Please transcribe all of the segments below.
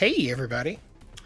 Hey, everybody.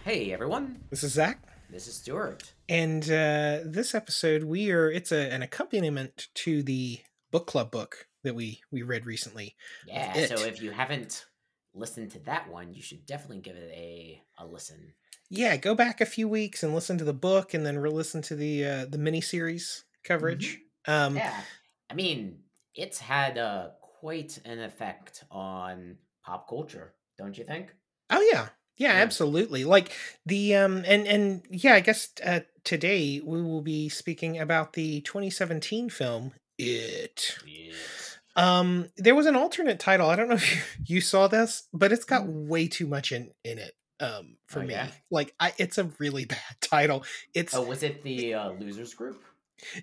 Hey, everyone. This is Zach. This is Stuart. And uh, this episode, we are, it's a, an accompaniment to the book club book that we, we read recently. Yeah. So if you haven't listened to that one, you should definitely give it a, a listen. Yeah, go back a few weeks and listen to the book and then re-listen to the, uh, the mini series coverage. Um, Yeah. I mean, it's had uh, quite an effect on pop culture, don't you think? Oh yeah. Yeah, Yeah. absolutely. Like the um and and yeah, I guess uh, today we will be speaking about the 2017 film It. Yeah. Um there was an alternate title. I don't know if you, you saw this, but it's got Mm. way too much in in it um for Oh, me. yeah? Like I it's a really bad title. It's Oh, was it the uh, Losers Group?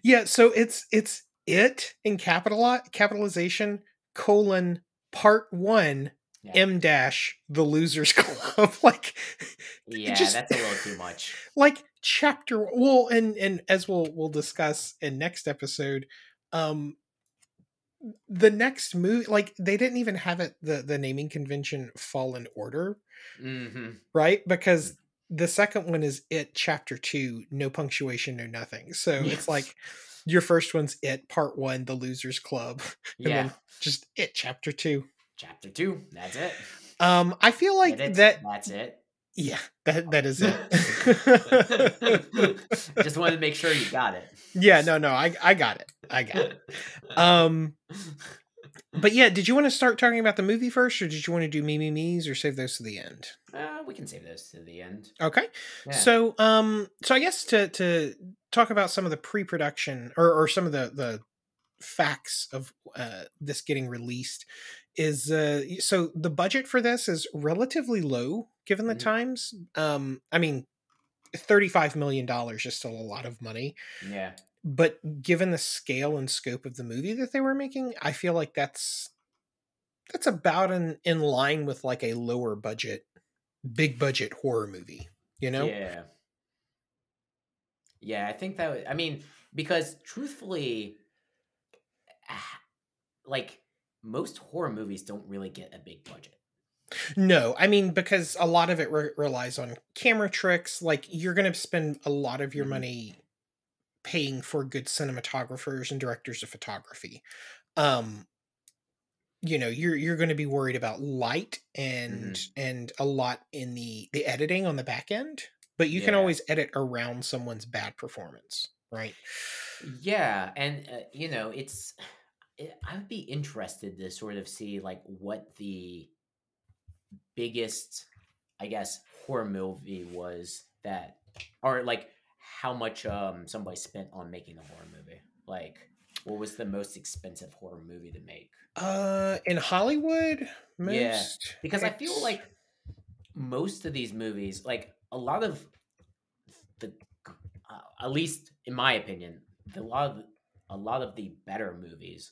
yeah, so it's it's it in capital capitalization colon part 1 Yeah. M dash the losers club like yeah, just- that's a little too much. like chapter well and and as we'll we'll discuss in next episode um the next movie like they didn't even have it the the naming convention fall in order hmm right because the second one is it chapter 2 no punctuation no nothing so it's like your first one's it part 1 the losers club and Yeah. then just it chapter 2 Chapter two. That's it. um i feel like it? that That's it. yeah that that is it Just wanted to make sure you got it. yeah no no i i got it i got it um But yeah, did you want to start talking about the movie first, or did you want to do me me me's, or save those to the end? Uh, we can save those to the end. Okay. Yeah. So, um, so I guess to to talk about some of the pre-production or or some of the the facts of uh, this getting released is uh so the budget for this is relatively low given the Mhm. times. Um, I mean, thirty-five million dollars is still a lot of money. yeah. but given the scale and scope of the movie that they were making i feel like that's that's about in in line with like a lower budget big budget horror movie you know Yeah. Yeah, I think that. I mean, because truthfully, ah, like most horror movies don't really get a big budget. no i mean because a lot of it re- relies on camera tricks like you're going to spend a lot of your Mhm. money paying for good cinematographers and directors of photography um you know you're you're going to be worried about light and and a lot in the the editing on the back end but you can always edit around someone's bad performance right Yeah, and uh, you know, it's. It, I'd be interested to sort of see like what the biggest, I guess, horror movie was that, or like how much um somebody spent on making a horror movie. Like, what was the most expensive horror movie to make? uh in hollywood most Yeah, Because I feel like most of these movies, like a lot of the, uh, at least in my opinion, the lot of a lot of the better movies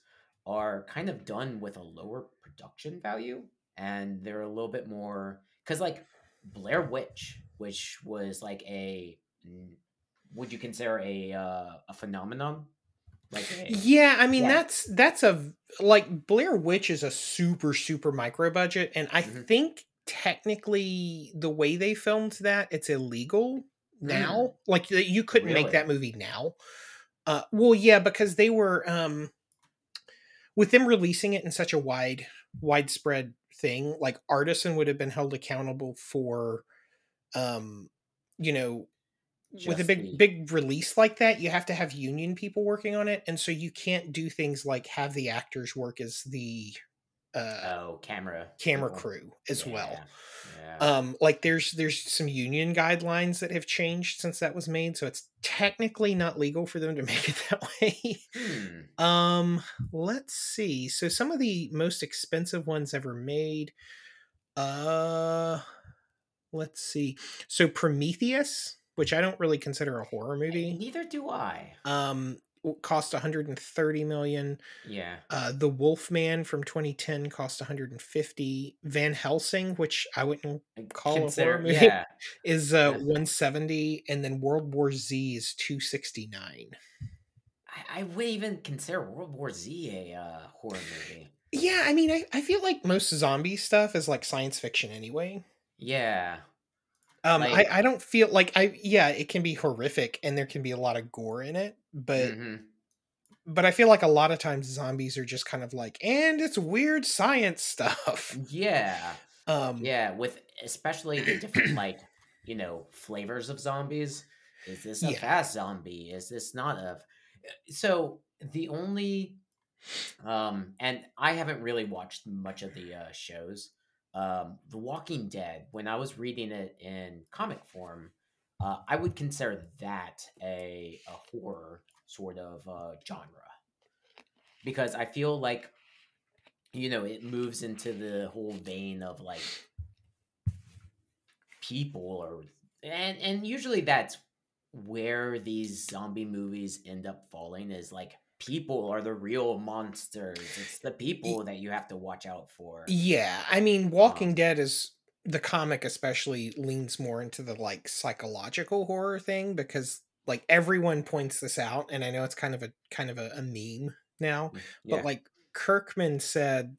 are kind of done with a lower production value, and they're a little bit more because like Blair Witch, which was like a, mm, would you consider a uh, a phenomenon? Like a, yeah i mean Yeah. that's that's a like blair witch is a super super micro budget and i Mhm. think technically the way they filmed that it's illegal now like that you couldn't make that movie now uh well yeah because they were um with them releasing it in such a wide widespread thing like artisan would have been held accountable for um you know with a big big release like that you have to have union people working on it and so you can't do things like have the actors work as the uh oh camera camera crew as well Yeah. um like there's there's some union guidelines that have changed since that was made so it's technically not legal for them to make it that way Hmm. um let's see so some of the most expensive ones ever made uh let's see so prometheus which i don't really consider a horror movie Neither do I. um cost 130 million Yeah. uh the wolfman from 2010 cost 150 van helsing which i wouldn't Call a horror movie. yeah. is uh 170 and then world war z is 269 I, I would even consider World War Z a uh, horror movie. yeah i mean I, I feel like most zombie stuff is like science fiction anyway Yeah. Um, Like- I, I don't feel like I yeah, it can be horrific and there can be a lot of gore in it, but Mhm. but I feel like a lot of times zombies are just kind of like, and it's weird science stuff. yeah, Um, yeah, with especially the different like you know flavors of zombies. Is this a Yeah. fast zombie? Is this not a? So the only, um, and I haven't really watched much of the uh, shows. Um, The Walking Dead. When I was reading it in comic form, uh, I would consider that a a horror sort of uh, genre because I feel like you know it moves into the whole vein of like people or and and usually that's where these zombie movies end up falling is like people are the real monsters. It's the people that you have to watch out for. Yeah, I mean, Walking Um, Dead is the comic especially leans more into the like psychological horror thing because like everyone points this out, and I know it's kind of a kind of a, a meme now, yeah but like Kirkman said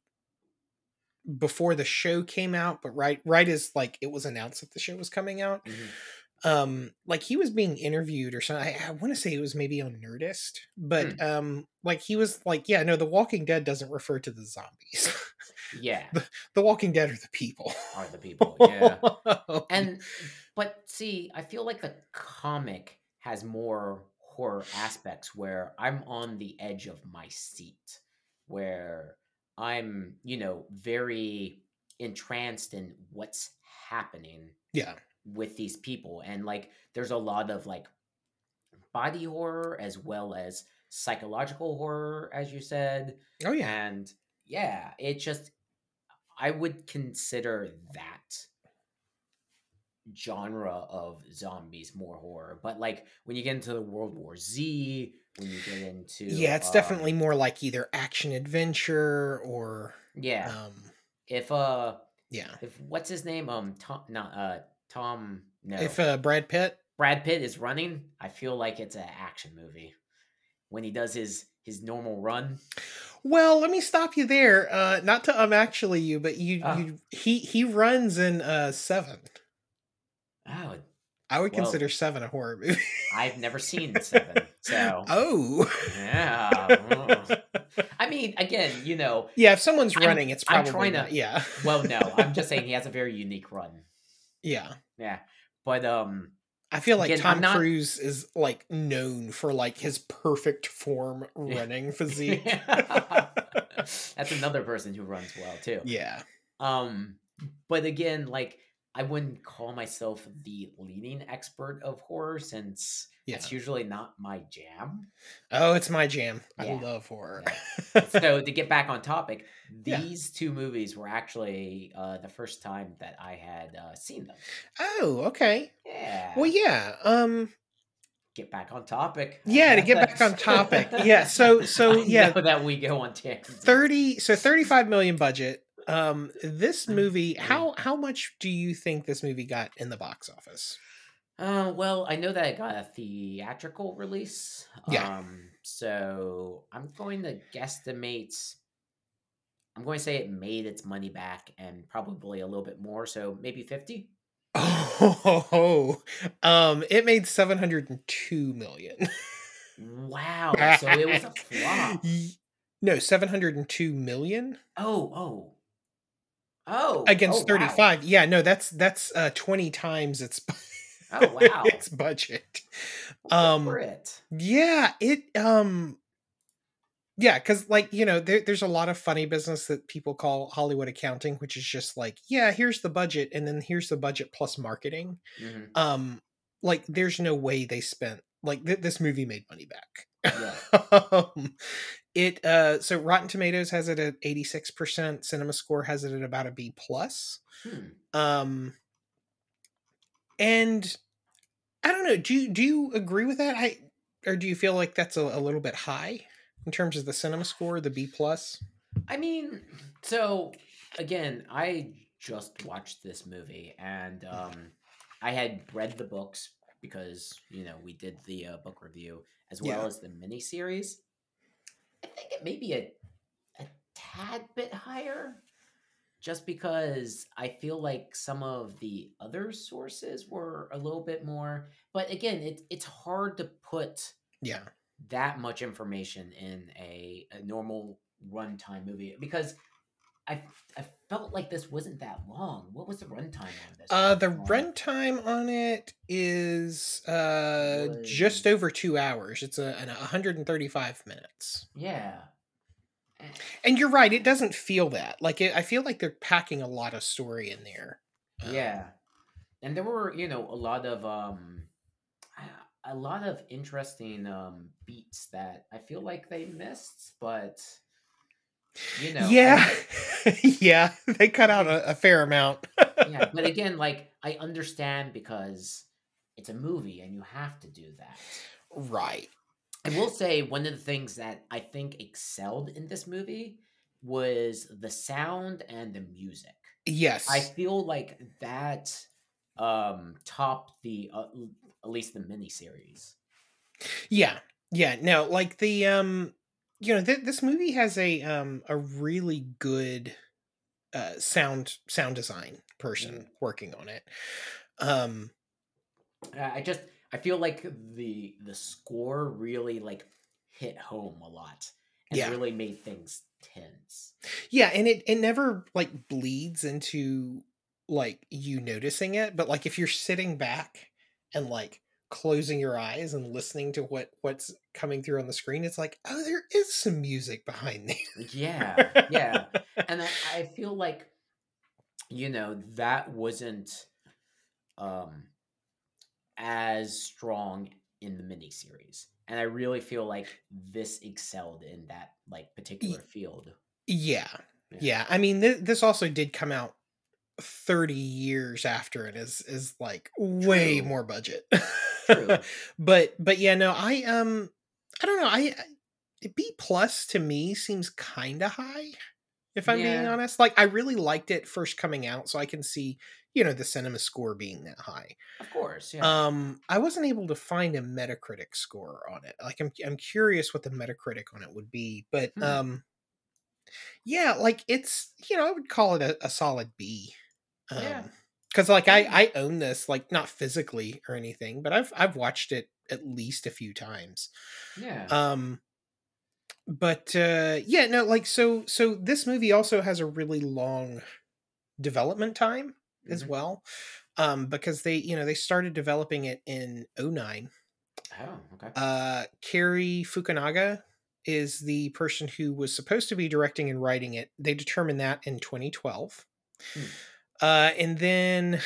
before the show came out, but right right as like it was announced that the show was coming out, Mhm. Um like he was being interviewed or something i, I want to say it was maybe on nerdist but Hmm. um like he was like yeah no the walking dead doesn't refer to the zombies. Yeah. The walking dead are the people. Are the people yeah. And but see i feel like the comic has more horror aspects where i'm on the edge of my seat where i'm you know very entranced in what's happening yeah with these people and like there's a lot of like body horror as well as psychological horror as you said oh yeah. and yeah it just i would consider that genre of zombies more horror but like when you get into the world war z when you get into yeah it's um, definitely more like either action adventure or yeah. um if uh yeah. if what's his name? Um tom not uh tom no. If uh brad pitt? Brad pitt is running i feel like it's an action movie when he does his his normal run. Well let me stop you there uh not to um actually you but you Ah. you he he runs in uh seven. Oh i would Well, consider seven a horror movie. I've never seen seven so. Oh. Yeah mm. i mean again you know Yeah, if someone's I'm- running, it's I'm probably trying to- yeah, well no i'm just saying he has a very unique run yeah. yeah but um I feel like Again, Tom not- Cruise is like known for like his perfect form running physique. that's another person who runs well too yeah, Um, but again, like I wouldn't call myself the leading expert of horror since yeah. it's usually not my jam. Oh, it's my jam. I love horror. So to get back on topic, Yeah. these two movies were actually uh, the first time that I had uh, seen them. oh, okay. Yeah. Well, yeah. Um, Get back on topic. Yeah, to get back on topic. Yeah, so- so, yeah. that we go on tangents. thirty. So thirty-five million budget. Um, this Mm, movie. How how much do you think this movie got in the box office? Uh, well, I know that it got a theatrical release. Yeah. Um, so I'm going to guesstimate. I'm going to say it made its money back and probably a little bit more. So maybe fifty. Oh, um, it made seven hundred and two million. Wow. So it was a flop. No, 702 million Oh, oh, oh. against oh, wow. 35. Yeah, no, that's that's uh 20 times its Oh wow. its budget. Um it. yeah, it um yeah, cuz like, you know, there, there's a lot of funny business that people call Hollywood accounting, which is just like, yeah, here's the budget and then here's the budget plus marketing. Mhm. Um like there's no way they spent like th- this movie made money back. Yeah. um, it uh so Rotten Tomatoes has it at 86%, Cinema Score has it at about a B plus. Hmm. Um and I don't know, do you do you agree with that? I or do you feel like that's a, a little bit high in terms of the cinema score, the B plus? I mean, so again, I just watched this movie and um, I had read the books because you know we did the uh, book review as well Yeah. as the miniseries. I think it may be a a tad bit higher, just because I feel like some of the other sources were a little bit more. But again, it, it's hard to put Yeah. that much information in a, a normal runtime movie because I I felt like this wasn't that long. What was the runtime on this? Uh, the runtime on it is uh just over two hours. It's a, an 135 minutes. Yeah. And you're right; it doesn't feel that. Like it, I feel like they're packing a lot of story in there. Um, Yeah. And there were, you know, a lot of um a- a lot of interesting um beats that I feel like they missed, but you know, I- yeah, yeah. They cut out a, a fair amount. yeah, but again, like I understand because it's a movie and you have to do that. right. I will say one of the things that I think excelled in this movie was the sound and the music. Yes. I feel like that um topped the uh, at least the miniseries. Yeah, yeah. No, like the um, you know, th- this movie has a um a really good uh sound sound design person Mm. working on it. Um, I just I feel like the the score really like hit home a lot and Yeah. really made things tense. yeah, and it it never like bleeds into like you noticing it, but like if you're sitting back and like closing your eyes and listening to what what's coming through on the screen, it's like oh, there is some music behind there. Yeah, yeah. and I, I feel like you know that wasn't um as strong in the miniseries and i really feel like this excelled in that like particular field Yeah. Yeah. Yeah. I mean, th- this also did come out 30 years after it is is like way True. more budget. True. but but yeah, no, I um I don't know. I I- B plus to me seems kind of high if I'm being honest. Like I really liked it first coming out, so I can see, you know, the cinema score being that high. of course yeah Um I wasn't able to find a Metacritic score on it. Like I'm I'm curious what the Metacritic on it would be, but Hmm. um yeah, like it's you know, I would call it a, a solid B. Um Yeah. Cuz like I I own this like not physically or anything, but I've I've watched it at least a few times. yeah Um but uh yeah, no like so so this movie also has a really long development time as Mhm. well. Um because they, you know, they started developing it in 09 oh okay uh Cary Fukunaga is the person who was supposed to be directing and writing it. They determined that in 2012. Hmm. Uh and then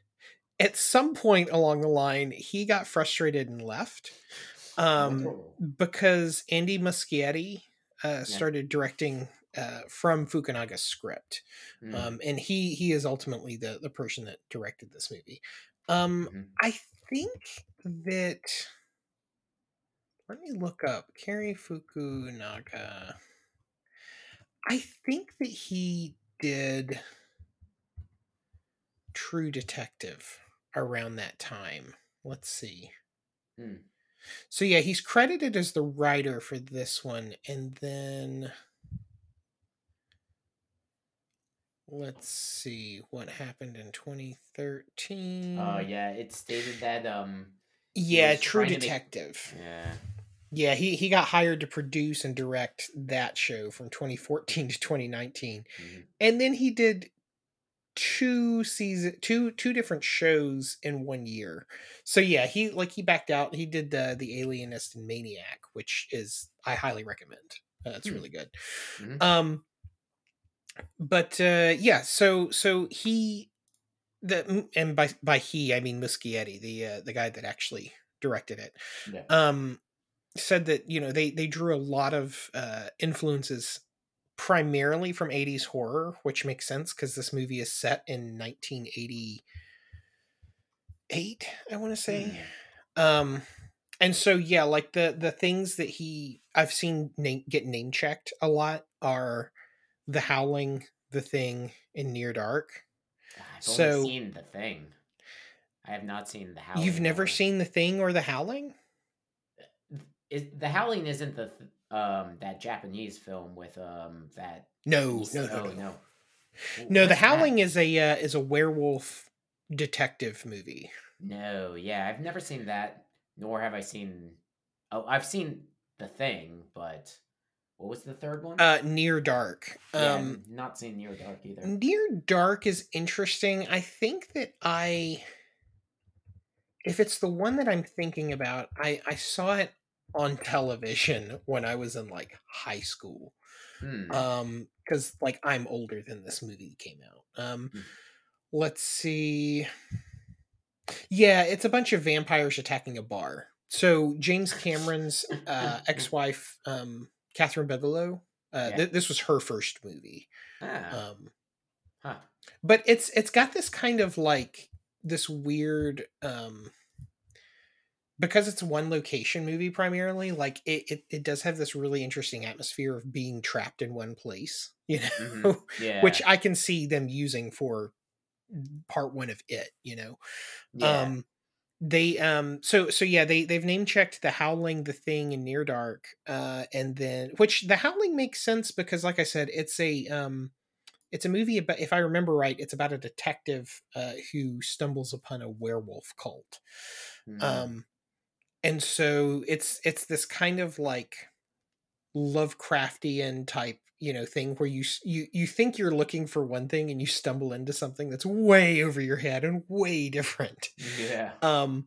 at some point along the line he got frustrated and left. Um Oh. because Andy Muschietti uh started directing uh from Fukunaga's script. Mm, Um and he he is ultimately the the person that directed this movie. Um mhm. I think that let me look up Cary Fukunaga. I think that he did True Detective around that time. Let's see. Hmm. So yeah, he's credited as the writer for this one and then let's see what happened in 2013. uh yeah it stated that um Yeah, True to make- Detective. yeah Yeah, he he got hired to produce and direct that show from 2014 to 2019. mhm. And then he did two season two two different shows in one year. So yeah, he like he backed out. He did the the Alienist and Maniac, which is I highly recommend. Uh, it's Hmm. really good. Mhm. Um but uh yeah, so so he the and by by he I mean Muschietti, the uh, the guy that actually directed it yeah um said that you know they they drew a lot of uh influences primarily from 80s horror which makes sense because this movie is set in 1988 i want to say Mm. um and so yeah like the the things that he i've seen name get name checked a lot are the howling the thing in near dark I've so- only seen the thing. I have not seen the Howling. you've never seen the thing or the howling Is the Howling isn't the th- um that Japanese film with um that no East- no no, oh, no. No, The Howling is a uh, is a werewolf detective movie. No, yeah, I've never seen that, nor have I seen. Oh, I've seen The Thing, but what was the third one? Uh, Near Dark. yeah, Um, not seen Near Dark either. Near Dark is interesting. I think that I, if it's the one that I'm thinking about, I I saw it on television when I was in like high school. Hmm. Um, because like I'm older than this movie came out. Um, Hmm. let's see. Yeah, it's a bunch of vampires attacking a bar. So James Cameron's uh, ex-wife, um, Kathryn Bigelow. Uh, Yeah. th- this was her first movie. Ah, Um, huh. but it's it's got this kind of like this weird um because it's one location movie primarily like it, it it does have this really interesting atmosphere of being trapped in one place you know Mhm. Yeah. which i can see them using for part one of it you know yeah. um they um so so yeah they they've name checked the howling the thing and near dark uh and then which the howling makes sense because like i said it's a um it's a movie about if i remember right it's about a detective uh who stumbles upon a werewolf cult Mhm. um and so it's it's this kind of like lovecraftian type you know thing where you you you think you're looking for one thing and you stumble into something that's way over your head and way different yeah. um,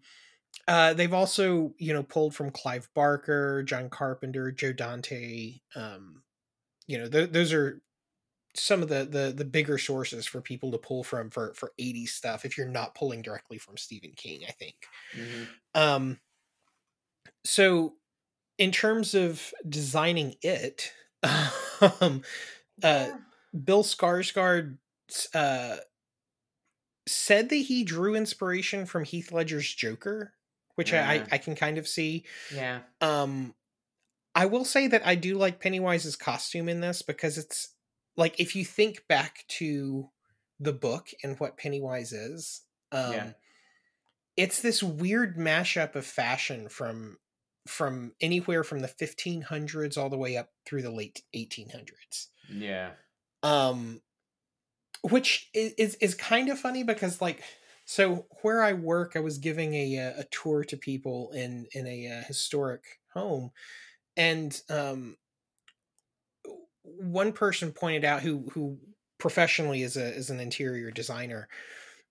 uh, they've also, you know, pulled from Clive Barker, John Carpenter, Joe Dante. Um, you know, th- those are some of the, the the bigger sources for people to pull from for for 80s stuff. If you're not pulling directly from Stephen King, I think. Mhm. Um, so, in terms of designing it, um, uh, Yeah. Bill Skarsgård uh, said that he drew inspiration from Heath Ledger's Joker, which I, I I can kind of see. yeah. Um, I will say that I do like Pennywise's costume in this because it's like if you think back to the book and what Pennywise is, um, Yeah. it's this weird mashup of fashion from from anywhere from the 1500s all the way up through the late 1800s Yeah. um which is is kind of funny because like so where i work i was giving a uh, a tour to people in in a uh, historic home and um one person pointed out who who professionally is a is an interior designer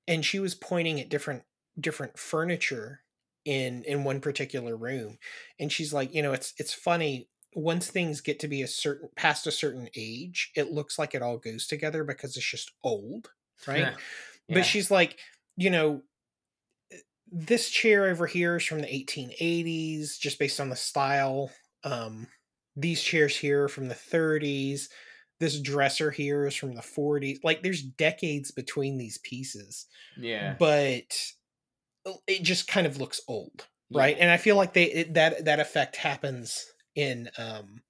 and she was pointing at different different furniture in in one particular room and she's like you know it's it's funny once things get to be a certain past a certain age it looks like it all goes together because it's just old right Yeah. but she's like you know this chair over here is from the 1880s just based on the style um these chairs here are from the 30s this dresser here is from the 40s like there's decades between these pieces yeah. but it just kind of looks old right and i feel like they it, that that effect happens in um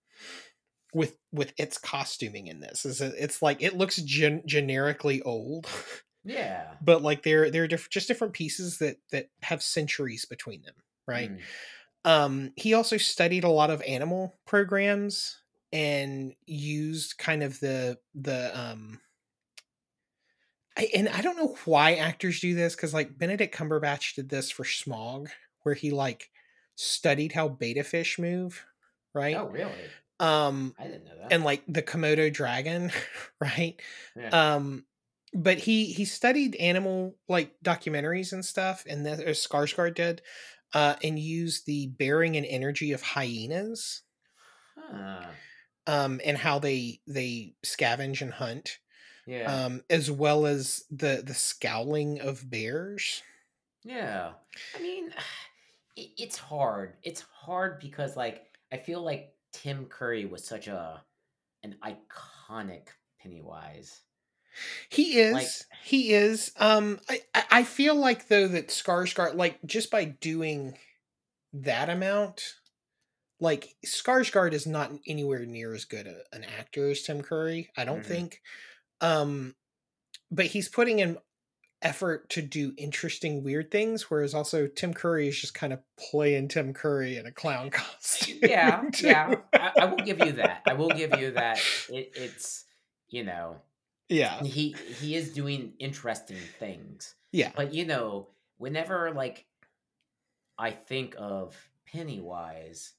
with with its costuming in this is it's like it looks gen- generically old Yeah. but like they're they're diff- just different pieces that that have centuries between them right Mm. um he also studied a lot of animal programs and used kind of the the um I, and I don't know why actors do this because like Benedict Cumberbatch did this for Smaug, where he like studied how betta fish move, right? Oh, really? Um, I didn't know that. and like the Komodo dragon, right? yeah. Um, but he he studied animal like documentaries and stuff, and that as Skarsgård did, uh, and used the bearing and energy of hyenas, Huh. um, and how they they scavenge and hunt, Yeah. um, as well as the the scowling of bears. Yeah. I mean, it's hard. It's hard because like I feel like Tim Curry was such a an iconic Pennywise. He is. Like- he is. Um, I I feel like though that Skarsgård, like just by doing that amount, like Skarsgård is not anywhere near as good a, an actor as Tim Curry. I don't Mhm. think. Um, but he's putting in effort to do interesting, weird things, whereas also Tim Curry is just kind of playing Tim Curry in a clown costume. Yeah, too. yeah. I, I will give you that. I will give you that. It, it's you know, Yeah. He he is doing interesting things. Yeah. But you know, whenever like I think of Pennywise,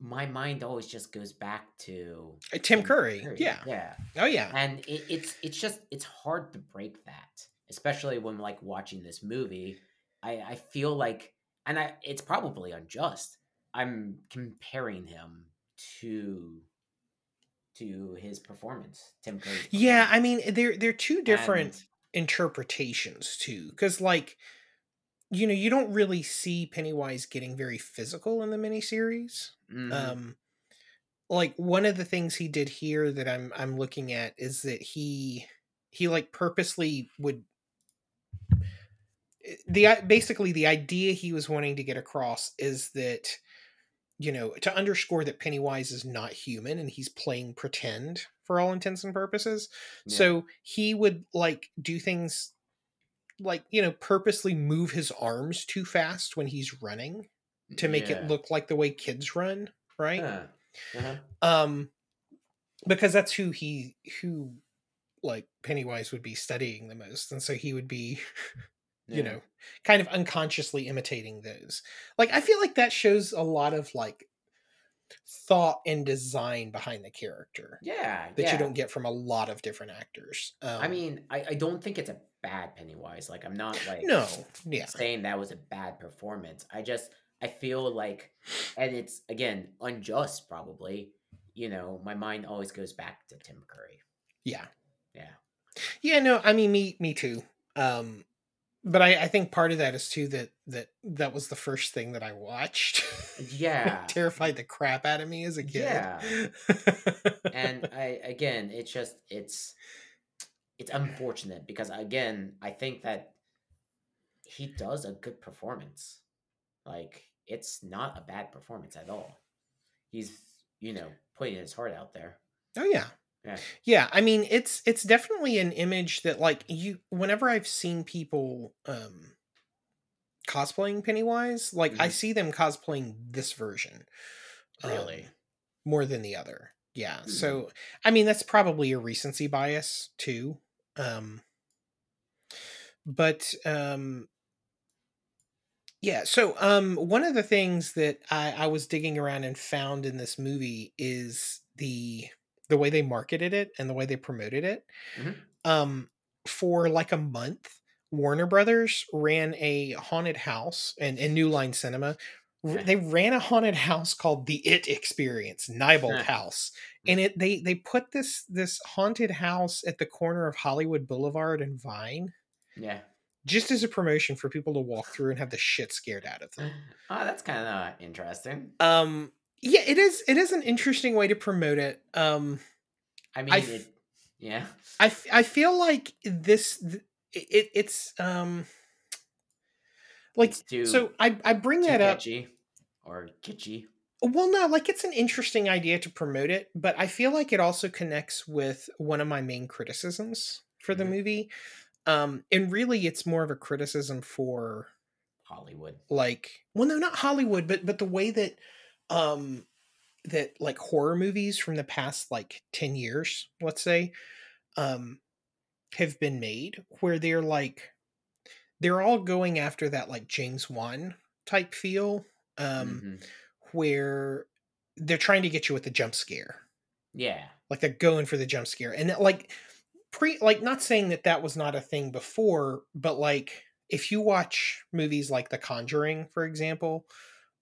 my mind always just goes back to Uh, Tim Curry. Yeah. yeah. Oh yeah. And it, it's it's just it's hard to break that, especially when like watching this movie. I I feel like, and I it's probably unjust. I'm comparing him to to his performance, Tim Curry. Yeah, I mean they're they're two different And- interpretations too cuz like you know, you don't really see Pennywise getting very physical in the miniseries. Mhm. Um like one of the things he did here that I'm I'm looking at is that he he like purposely would eh, the i- basically the idea he was wanting to get across is that you know to underscore that Pennywise is not human and he's playing pretend for all intents and purposes. Yeah. So he would like do things like you know purposely move his arms too fast when he's running to make Yeah. it look like the way kids run, right? Huh. Uh-huh. um because that's who he who like pennywise would be studying the most and so he would be you Yeah. know kind of unconsciously imitating those like i feel like that shows a lot of like thought and design behind the character Yeah, that yeah. you don't get from a lot of different actors um, I mean, I, I don't think it's a bad Pennywise. Like, I'm not like no yeah saying that was a bad performance. I just I feel like, and it's again unjust. Probably, you know, my mind always goes back to Tim Curry. yeah Yeah, yeah no i mean me me too um but I, I think part of that is too that that that was the first thing that I watched. Yeah. terrified the crap out of me as a kid. Yeah. and I again, it's just it's it's unfortunate because again, I think that he does a good performance. Like it's not a bad performance at all. He's you know putting his heart out there. oh yeah, Yeah. yeah. I mean, it's it's definitely an image that like you. Whenever I've seen people um cosplaying Pennywise, like I Mhm. see them cosplaying this version, um, Really. more than the other. Yeah. Hmm. So I mean, that's probably a recency bias too. Um, but um, yeah. So um, one of the things that I, I was digging around and found in this movie is the the way they marketed it and the way they promoted it. Mhm. Um, for like a month, Warner Brothers ran a haunted house and in New Line Cinema. They ran a haunted house called the It Experience, Neibolt Huh. House, and it they they put this this haunted house at the corner of Hollywood Boulevard and Vine Yeah. just as a promotion for people to walk through and have the shit scared out of them. Oh, that's kind of interesting. Um, yeah, it is. It is an interesting way to promote it. Um, I mean, I f- it, yeah. I, f- I feel like this th- it, it's um like too, so I I bring that up. or kitschy. Well, no, like it's an interesting idea to promote it, but I feel like it also connects with one of my main criticisms for the Mhm. movie. Um, and really, it's more of a criticism for Hollywood. like well no not hollywood but but the way that um that like horror movies from the past like 10 years let's say um have been made where they're like they're all going after that like james wan type feel um Mhm. where they're trying to get you with the jump scare Yeah. like they're going for the jump scare and that, like pre like not saying that that was not a thing before but like if you watch movies like the conjuring for example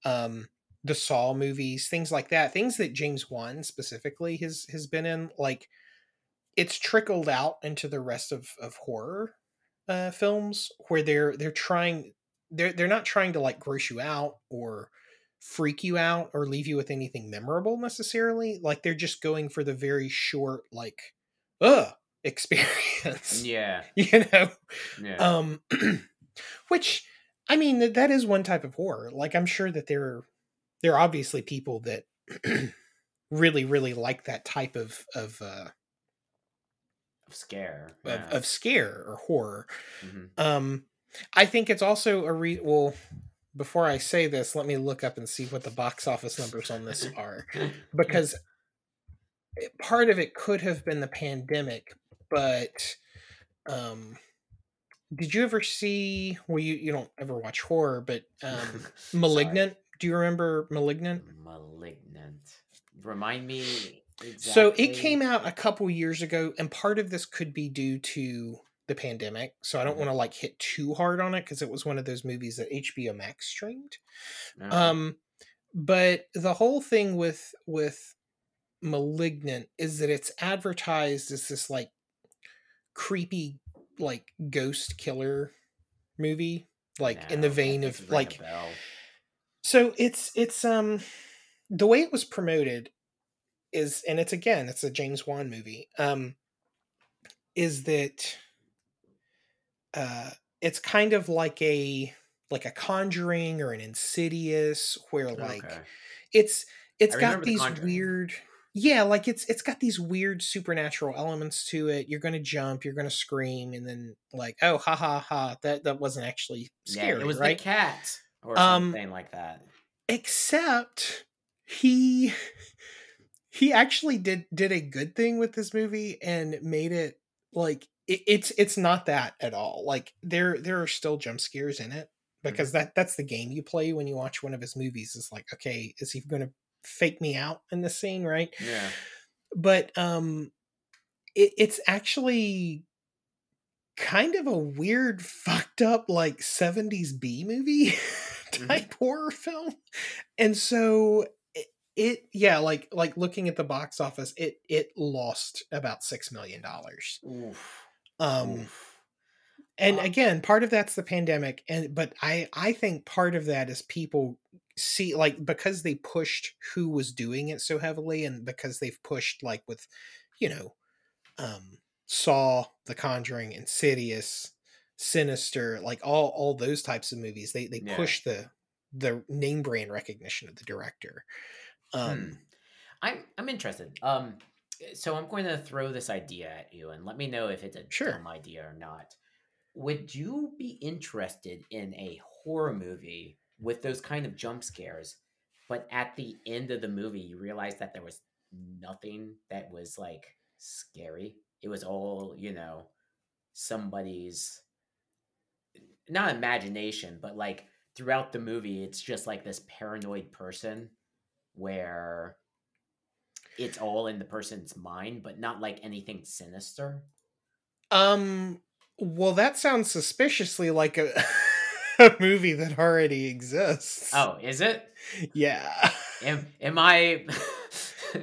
um the saw movies things like that things that james wan specifically has has been in like it's trickled out into the rest of of horror uh films where they're they're trying they're they're not trying to like gross you out or freak you out or leave you with anything memorable necessarily like they're just going for the very short like uh experience Yeah. you know Yeah. um which i mean that that is one type of horror like i'm sure that there are there are obviously people that really really like that type of of uh Scare. of, yeah. of scare or horror Mhm. um i think it's also a re well before i say this let me look up and see what the box office numbers on this are because part of it could have been the pandemic but um did you ever see well you you don't ever watch horror but um malignant do you remember malignant malignant remind me exactly. so it came out a couple years ago and part of this could be due to the pandemic so i don't Mhm. want to like hit too hard on it because it was one of those movies that hbo max streamed No. um but the whole thing with with malignant is that it's advertised as this like creepy like ghost killer movie like in the vein of like so it's it's um the way it was promoted is and it's again it's a James Wan movie um is that uh it's kind of like a like a conjuring or an insidious where like Okay. it's it's I got remember The these weird yeah like it's it's got these weird supernatural elements to it you're gonna jump you're gonna scream and then like oh ha ha ha that that wasn't actually scary yeah, it was right the cat or Um, something like that. except he he actually did did a good thing with this movie and made it like it, it's it's not that at all like there there are still jump scares in it because that that's the game you play when you watch one of his movies is like okay is he going to fake me out in this scene? Right? Yeah. but um it, it's actually kind of a weird fucked up like 70s b movie type horror film. And so it, yeah like like looking at the box office it it lost about six million dollars um Oof. and again part of that's the pandemic and but i i think part of that is people see like because they pushed who was doing it so heavily and because they've pushed like with you know um saw the conjuring insidious sinister like all all those types of movies they they Yeah. push the the name brand recognition of the director um Hmm. I'm I'm interested. Um, so I'm going to throw this idea at you, and let me know if it's a Sure. dumb idea or not. Would you be interested in a horror movie with those kind of jump scares, but at the end of the movie you realize that there was nothing that was like scary? It was all you know, somebody's not imagination, but like throughout the movie, it's just like this paranoid person where it's all in the person's mind, but not like anything sinister. um well that sounds suspiciously like a a movie that already exists Oh, is it? yeah Am, am I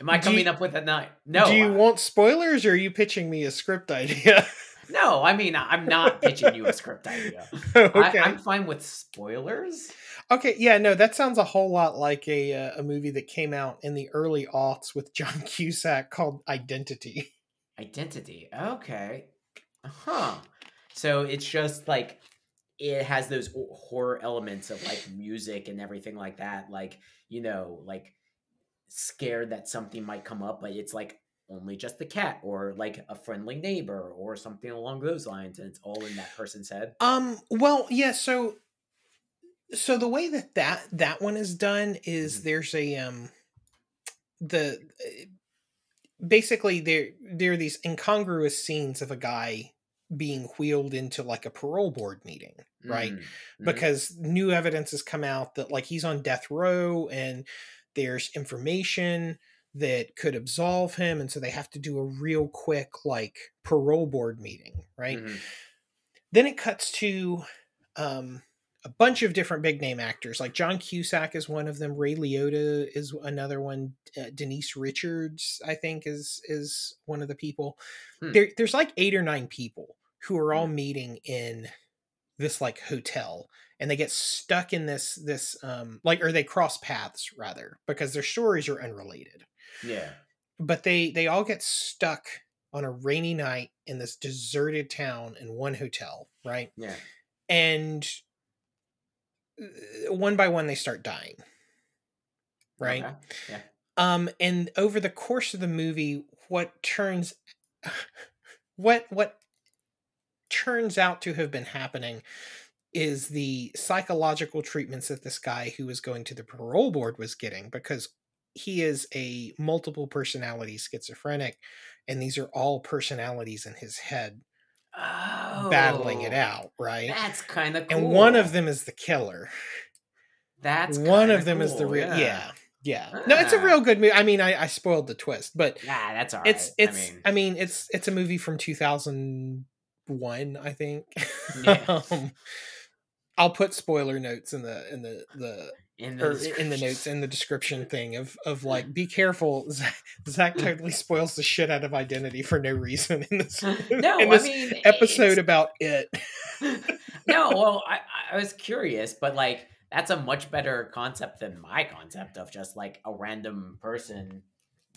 am I Do coming you- up with a night? No. do you I- want spoilers or are you pitching me a script idea no, I mean I'm not pitching you a script idea. okay I, I'm fine with spoilers. Okay yeah no that sounds a whole lot like a uh, a movie that came out in the early aughts with john cusack called identity Identity. Okay. Huh. So it's just like it has those horror elements of like music and everything like that. Like, you know, like scared that something might come up, but it's like only just the cat or like a friendly neighbor or something along those lines. And it's all in that person's head. Um. Well, yeah. So, so the way that that that one is done is Mhm. there's a um, the uh, basically there there are these incongruous scenes of a guy being wheeled into like a parole board meeting, right? Mm, mhm. Because new evidence has come out that like he's on death row and there's information that could absolve him, and so they have to do a real quick like parole board meeting, right? Mhm. then it cuts to um, a bunch of different big name actors. Like john cusack is one of them. Ray liotta is another one. Uh, denise richards i think is is one of the people. Hmm. there, there's like eight or nine people who are all meeting in this like hotel and they get stuck in this this um like or they cross paths rather because their stories are unrelated. Yeah. but they they all get stuck on a rainy night in this deserted town in one hotel right? Yeah. and one by one they start dying right Okay. Yeah. um and over the course of the movie what turns what what turns out to have been happening is the psychological treatments that this guy who was going to the parole board was getting because he is a multiple personality schizophrenic and these are all personalities in his head oh, battling it out, right? That's kind of cool. And one of them is the killer. That's one of them is the real. Yeah. yeah, No, it's a real good movie. I mean, I, I spoiled the twist, but Yeah, that's all right. it's it's. I I mean, mean, it's it's a movie from two thousand one, I think. Yeah. um, I'll put spoiler notes in the in the the in the, in the notes in the description thing of of like be careful. Zach, Zach totally spoils the shit out of identity for no reason in this no, in I mean episode about it. no, well, I, I was curious, but like that's a much better concept than my concept of just like a random person,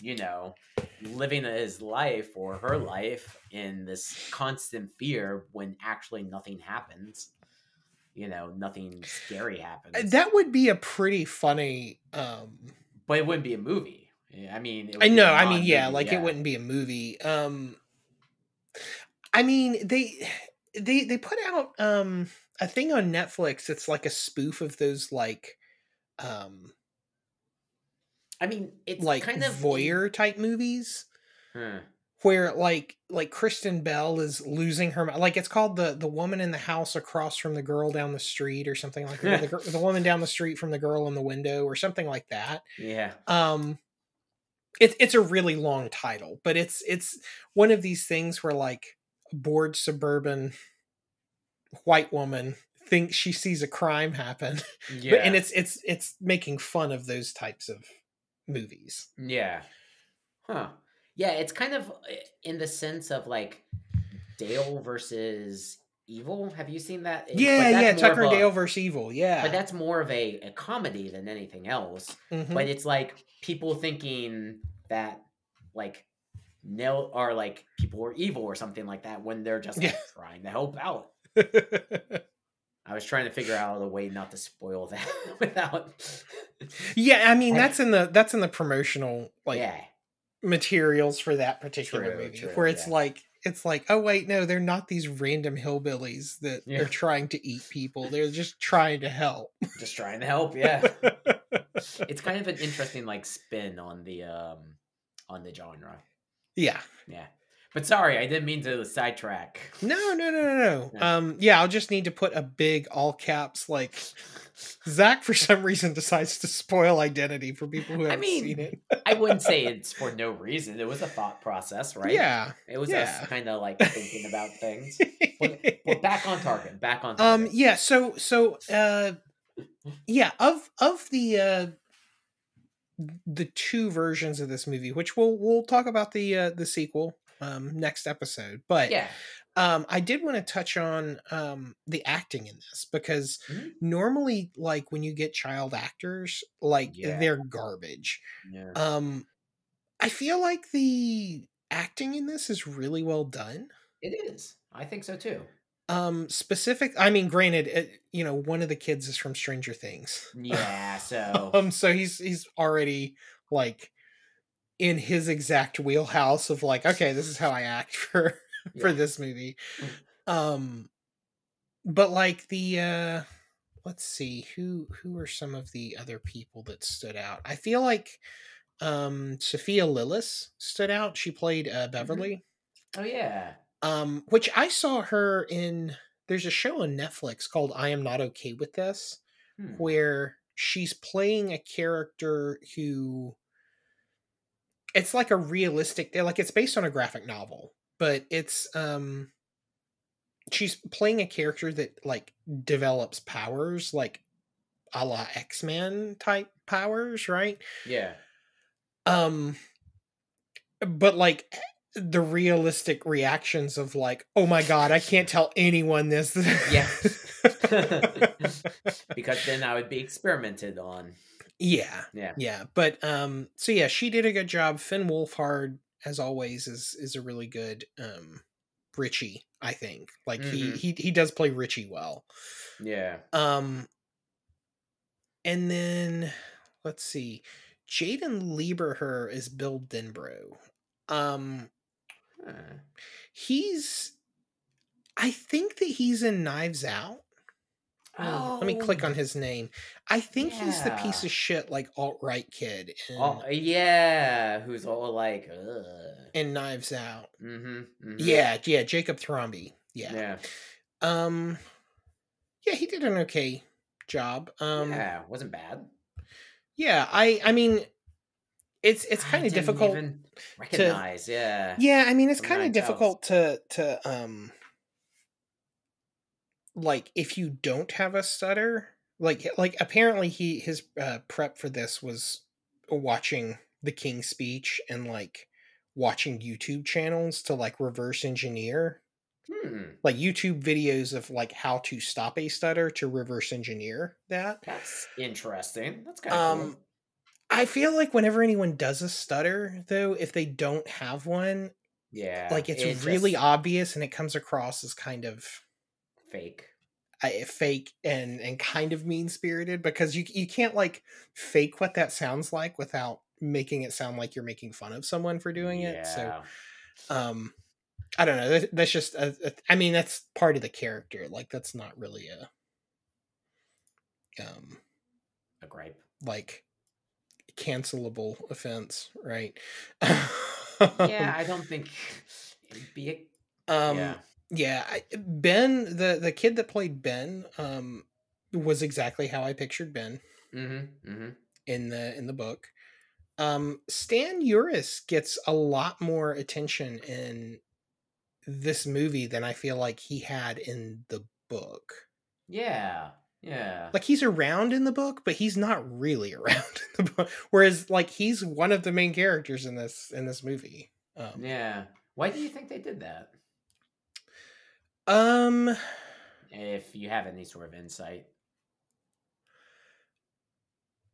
you know, living his life or her life in this constant fear when actually nothing happens. You know, nothing scary happens. That would be a pretty funny. um but it wouldn't be a movie. I mean, it would I know. I mean, yeah, like it wouldn't be a movie. Um I mean, they they they put out um a thing on Netflix. It's like a spoof of those like um I mean, it's like kind of voyeur type movies Huh. Where like like Kristen Bell is losing her like it's called the the woman in the house across from the girl down the street or something like that. the, the woman down the street from the girl in the window or something like that. Yeah. um it's it's a really long title but it's it's one of these things where like a bored suburban white woman thinks she sees a crime happen Yeah. but, and it's it's it's making fun of those types of movies Yeah. Huh. Yeah, it's kind of uh, in the sense of like Dale versus Evil. Have you seen that? Yeah yeah tucker and dale versus evil yeah But that's more of a, a comedy than anything else. Mhm. But it's like people thinking that like no are like people are evil or something like that when they're just like, Yeah. trying to help out. I was trying to figure out a way not to spoil that without yeah i mean that's in the that's in the promotional like yeah. Materials for that particular True, movie true, where it's yeah. like it's like oh wait no they're not these random hillbillies that Yeah. they're trying to eat people they're just trying to help Just trying to help, yeah. it's kind of an interesting like spin on the um on the genre. yeah Yeah. But sorry, I didn't mean to sidetrack. no no no no no Yeah. um yeah i'll just need to put a big all caps like zach for some reason decides to spoil identity for people who I haven't mean, seen it I wouldn't say it's for no reason. It was a thought process, right? yeah It was yeah. us kind of like thinking about things. But, but back on target. Back on um yeah so so uh yeah of of the uh the two versions of this movie which we'll we'll talk about the uh the sequel um next episode but yeah. um i did want to touch on um the acting in this because Mhm. normally like when you get child actors like Yeah. they're garbage Yeah. um i feel like the acting in this is really well done It is. I think so too. um specific i mean granted it, you know one of the kids is from stranger things Yeah. So um so he's he's already like in his exact wheelhouse of like okay this is how i act for for Yeah. this movie um but like the uh let's see who who are some of the other people that stood out i feel like um sophia lillis stood out she played uh beverly Oh yeah. um which i saw her in there's a show on netflix called i am not okay with this Hmm. where she's playing a character who it's like a realistic like it's based on a graphic novel but it's um she's playing a character that like develops powers like a la x-men type powers right Yeah. um but like the realistic reactions of like oh my god i can't tell anyone this Yeah. because then I would be experimented on. Yeah Yeah. yeah but um so yeah she did a good job finn wolfhard as always is is a really good um richie i think like he Mhm. he he does play richie well Yeah. um and then let's see Jaeden Lieberher is bill Denbrough. um Huh. he's i think that he's in knives out Let me, let me click Oh, on his name. I think he's the piece of shit like alt right kid in Oh, yeah. Who's all like, ugh. in Knives Out. Mm-hmm. mm-hmm. Yeah, yeah, Jacob Thrombey. Yeah. Yeah. Um yeah, he did an okay job. Um yeah. Wasn't bad. yeah, I I mean it's it's kind of difficult even recognize. Yeah. Yeah, I mean it's kind of difficult to to um like if you don't have a stutter, like like apparently he his uh, prep for this was watching the King's speech and like watching YouTube channels to like reverse engineer Hmm. like YouTube videos of like how to stop a stutter to reverse engineer that. That's interesting. That's kind of Um cool. I feel like whenever anyone does a stutter though, if they don't have one, Yeah. like it's it really just obvious and it comes across as kind of fake. uh, fake and and kind of mean spirited because you you can't like fake what that sounds like without making it sound like you're making fun of someone for doing it. So um I don't know. That, that's just a, a, I mean that's part of the character. Like that's not really a um A gripe. like cancelable offense, right? Yeah, I don't think it'd be a Um yeah. Yeah, I, Ben the the kid that played Ben um was exactly how I pictured Ben. Mm-hmm. Mm-hmm. in the in the book. Um, Stan Uris gets a lot more attention in this movie than I feel like he had in the book. Yeah. Yeah. Like he's around in the book, but he's not really around in the book. Whereas like he's one of the main characters in this in this movie. Um, yeah. Why do you think they did that? Um If you have any sort of insight.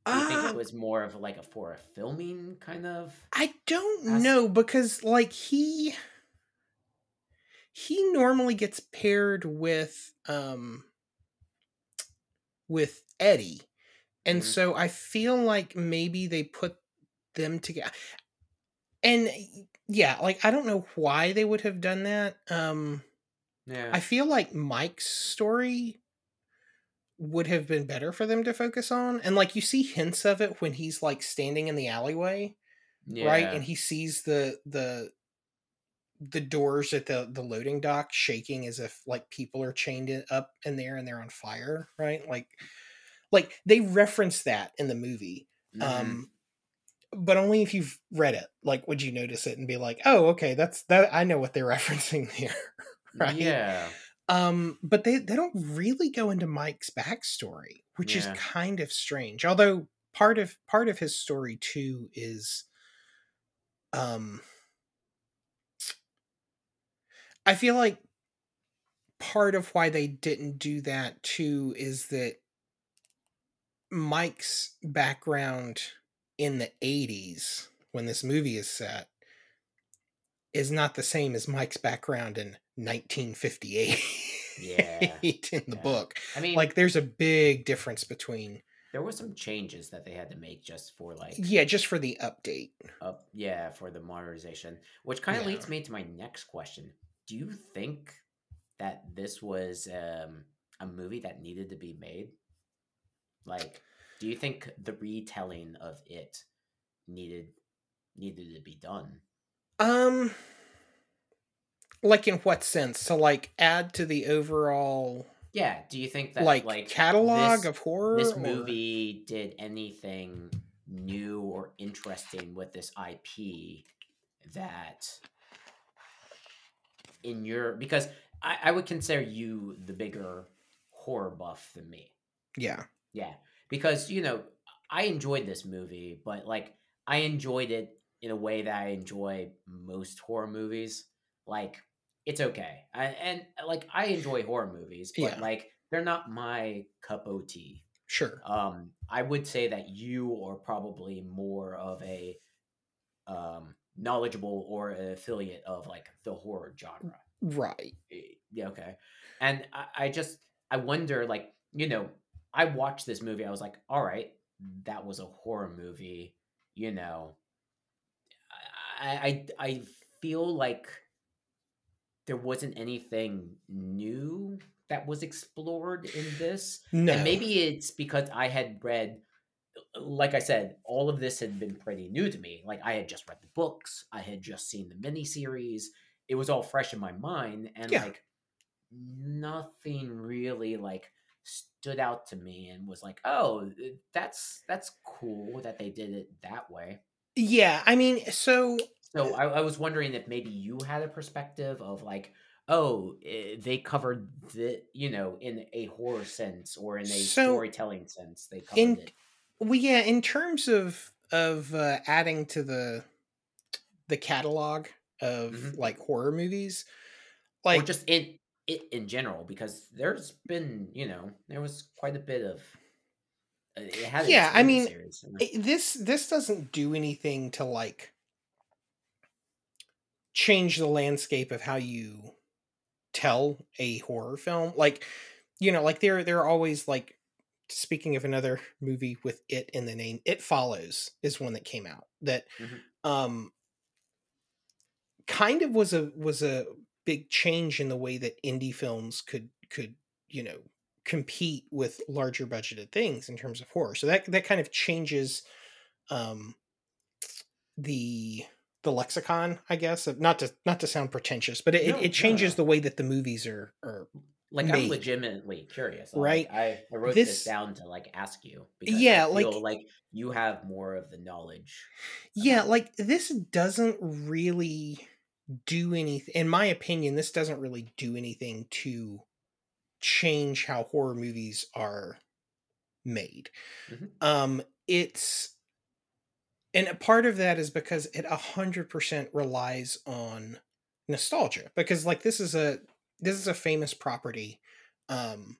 Do you think uh, it was more of like a for a filming kind of I don't As- know because like he he normally gets paired with um with Eddie. And Mhm. so I feel like maybe they put them together. And yeah, like I don't know why they would have done that. Um Yeah. I feel like Mike's story would have been better for them to focus on. And like you see hints of it when he's like standing in the alleyway yeah. right and he sees the the the doors at the the loading dock shaking as if like people are chained in, up in there and they're on fire right like like they reference that in the movie Mhm. um but only if you've read it like would you notice it and be like oh okay that's that i know what they're referencing there right Yeah. um but they they don't really go into mike's backstory which Yeah. is kind of strange although part of part of his story too is um i feel like part of why they didn't do that too is that mike's background in the 80s when this movie is set is not the same as mike's background in 1958 Yeah, in the yeah. book. I mean, like there's a big difference between there were some changes that they had to make just for like yeah just for the update. Up yeah for the modernization which kind of Yeah. leads me to my next question. Do you think that this was um, a movie that needed to be made? Like do you think the retelling of it needed needed to be done? Um like in what sense to like add to the overall yeah do you think that like, like catalog this- of horror this or- movie did anything new or interesting with this IP that in your because I, I would consider you the bigger horror buff than me. yeah Yeah. Because, you know, I enjoyed this movie, but like I enjoyed it in a way that I enjoy most horror movies. Like it's okay. I, and like I enjoy horror movies, but Yeah. like they're not my cup of tea. sure Um, I would say that you are probably more of a um, knowledgeable or an affiliate of like the horror genre. right Yeah, okay. And I, I just I wonder, like, you know, I watched this movie, I was like, all right, that was a horror movie, you know. I I, I feel like there wasn't anything new that was explored in this. No. And maybe it's because I had read like I said, all of this had been pretty new to me. Like I had just read the books, I had just seen the miniseries. It was all fresh in my mind, and Yeah. like nothing really like stood out to me and was like, oh, that's that's cool that they did it that way. Yeah, I mean, so So I, I was wondering if maybe you had a perspective of like, oh, eh, they covered the, you know, in a horror sense or in a So, storytelling sense, they covered in it. well, yeah, in terms of of uh, adding to the the catalog of Mhm. like horror movies, or like just in it in general because there's been you know there was quite a bit of it had yeah, I mean, and- it- this this doesn't do anything to like change the landscape of how you tell a horror film like you know like there there are always like speaking of another movie with it in the name it follows is one that came out that Mhm. um kind of was a was a big change in the way that indie films could could you know compete with larger budgeted things in terms of horror so that that kind of changes um the the lexicon i guess not to not to sound pretentious but it, it- No, it changes no. the way that the movies are are like made. I'm legitimately curious, like, Right. I, I wrote this, This- down to like ask you because Yeah, like- like you have more of the knowledge. Yeah, like this doesn't really do anything. In my opinion, this doesn't really do anything to change how horror movies are made. Mhm. Um, it's and a part of that is because it a hundred percent relies on nostalgia. Because like this is a this is a famous property. Um,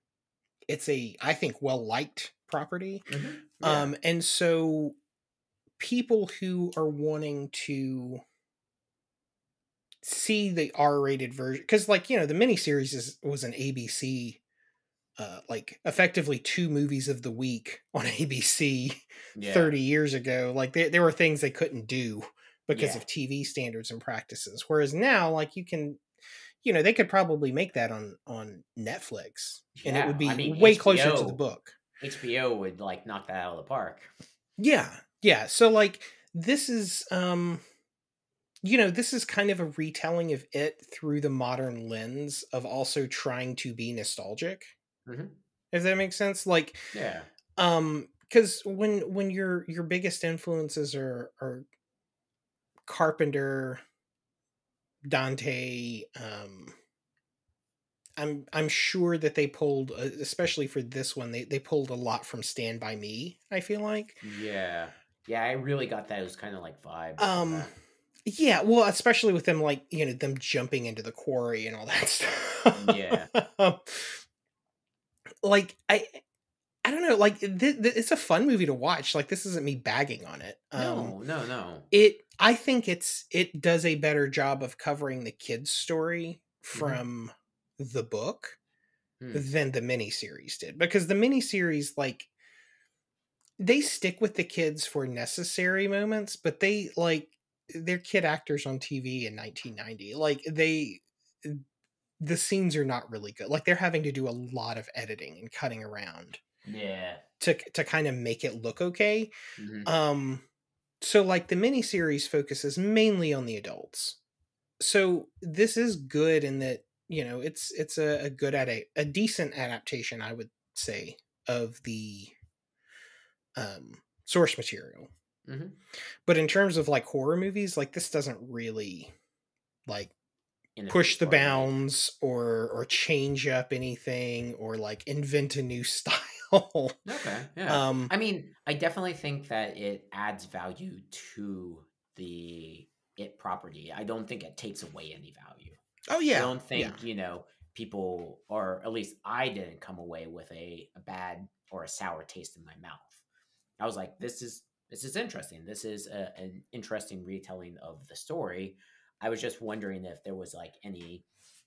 it's a I think well liked property. Mhm. Yeah. Um, and so people who are wanting to see the R-rated version, because like you know the miniseries is was an ABC, uh, like effectively two movies of the week on ABC yeah. thirty years ago. Like there there were things they couldn't do because Yeah. of TV standards and practices. Whereas now, like you can. You know, they could probably make that on on Netflix, and it would be I mean, way closer to the book. HBO would like knock that out of the park. Yeah. Yeah. So like this is um you know, this is kind of a retelling of it through the modern lens of also trying to be nostalgic. Mhm. If that makes sense. Like Yeah. um cuz when when your your biggest influences are are Carpenter, Dante, um I'm I'm sure that they pulled uh, especially for this one they they pulled a lot from Stand by Me, I feel like. Yeah. Yeah, I really got that. It was kind of like from Um, yeah, well, especially with them like you know them jumping into the quarry and all that stuff. Yeah. Like I, I don't know. Like th- th- it's a fun movie to watch. Like this isn't me bagging on it. Um, no, no, no. it. I think it's it does a better job of covering the kids' story Mm-hmm. from the book Hmm. than the miniseries did because the miniseries like they stick with the kids for necessary moments but they like they're kid actors on tv in 1990 like they the scenes are not really good like they're having to do a lot of editing and cutting around Yeah. to to kind of make it look okay Mhm. um so like the miniseries focuses mainly on the adults so this is good in that you know it's it's a, a good at a, a decent adaptation i would say of the um source material Mhm. but in terms of like horror movies like this doesn't really like push the bounds or or change up anything or like invent a new style Okay. Yeah. um I mean, I definitely think that it adds value to the it property. I don't think it takes away any value. oh yeah I don't think, yeah. you know, people or at least I didn't come away with a, a bad or a sour taste in my mouth. I was like, this is this is interesting. This is a, an interesting retelling of the story. I was just wondering if there was like any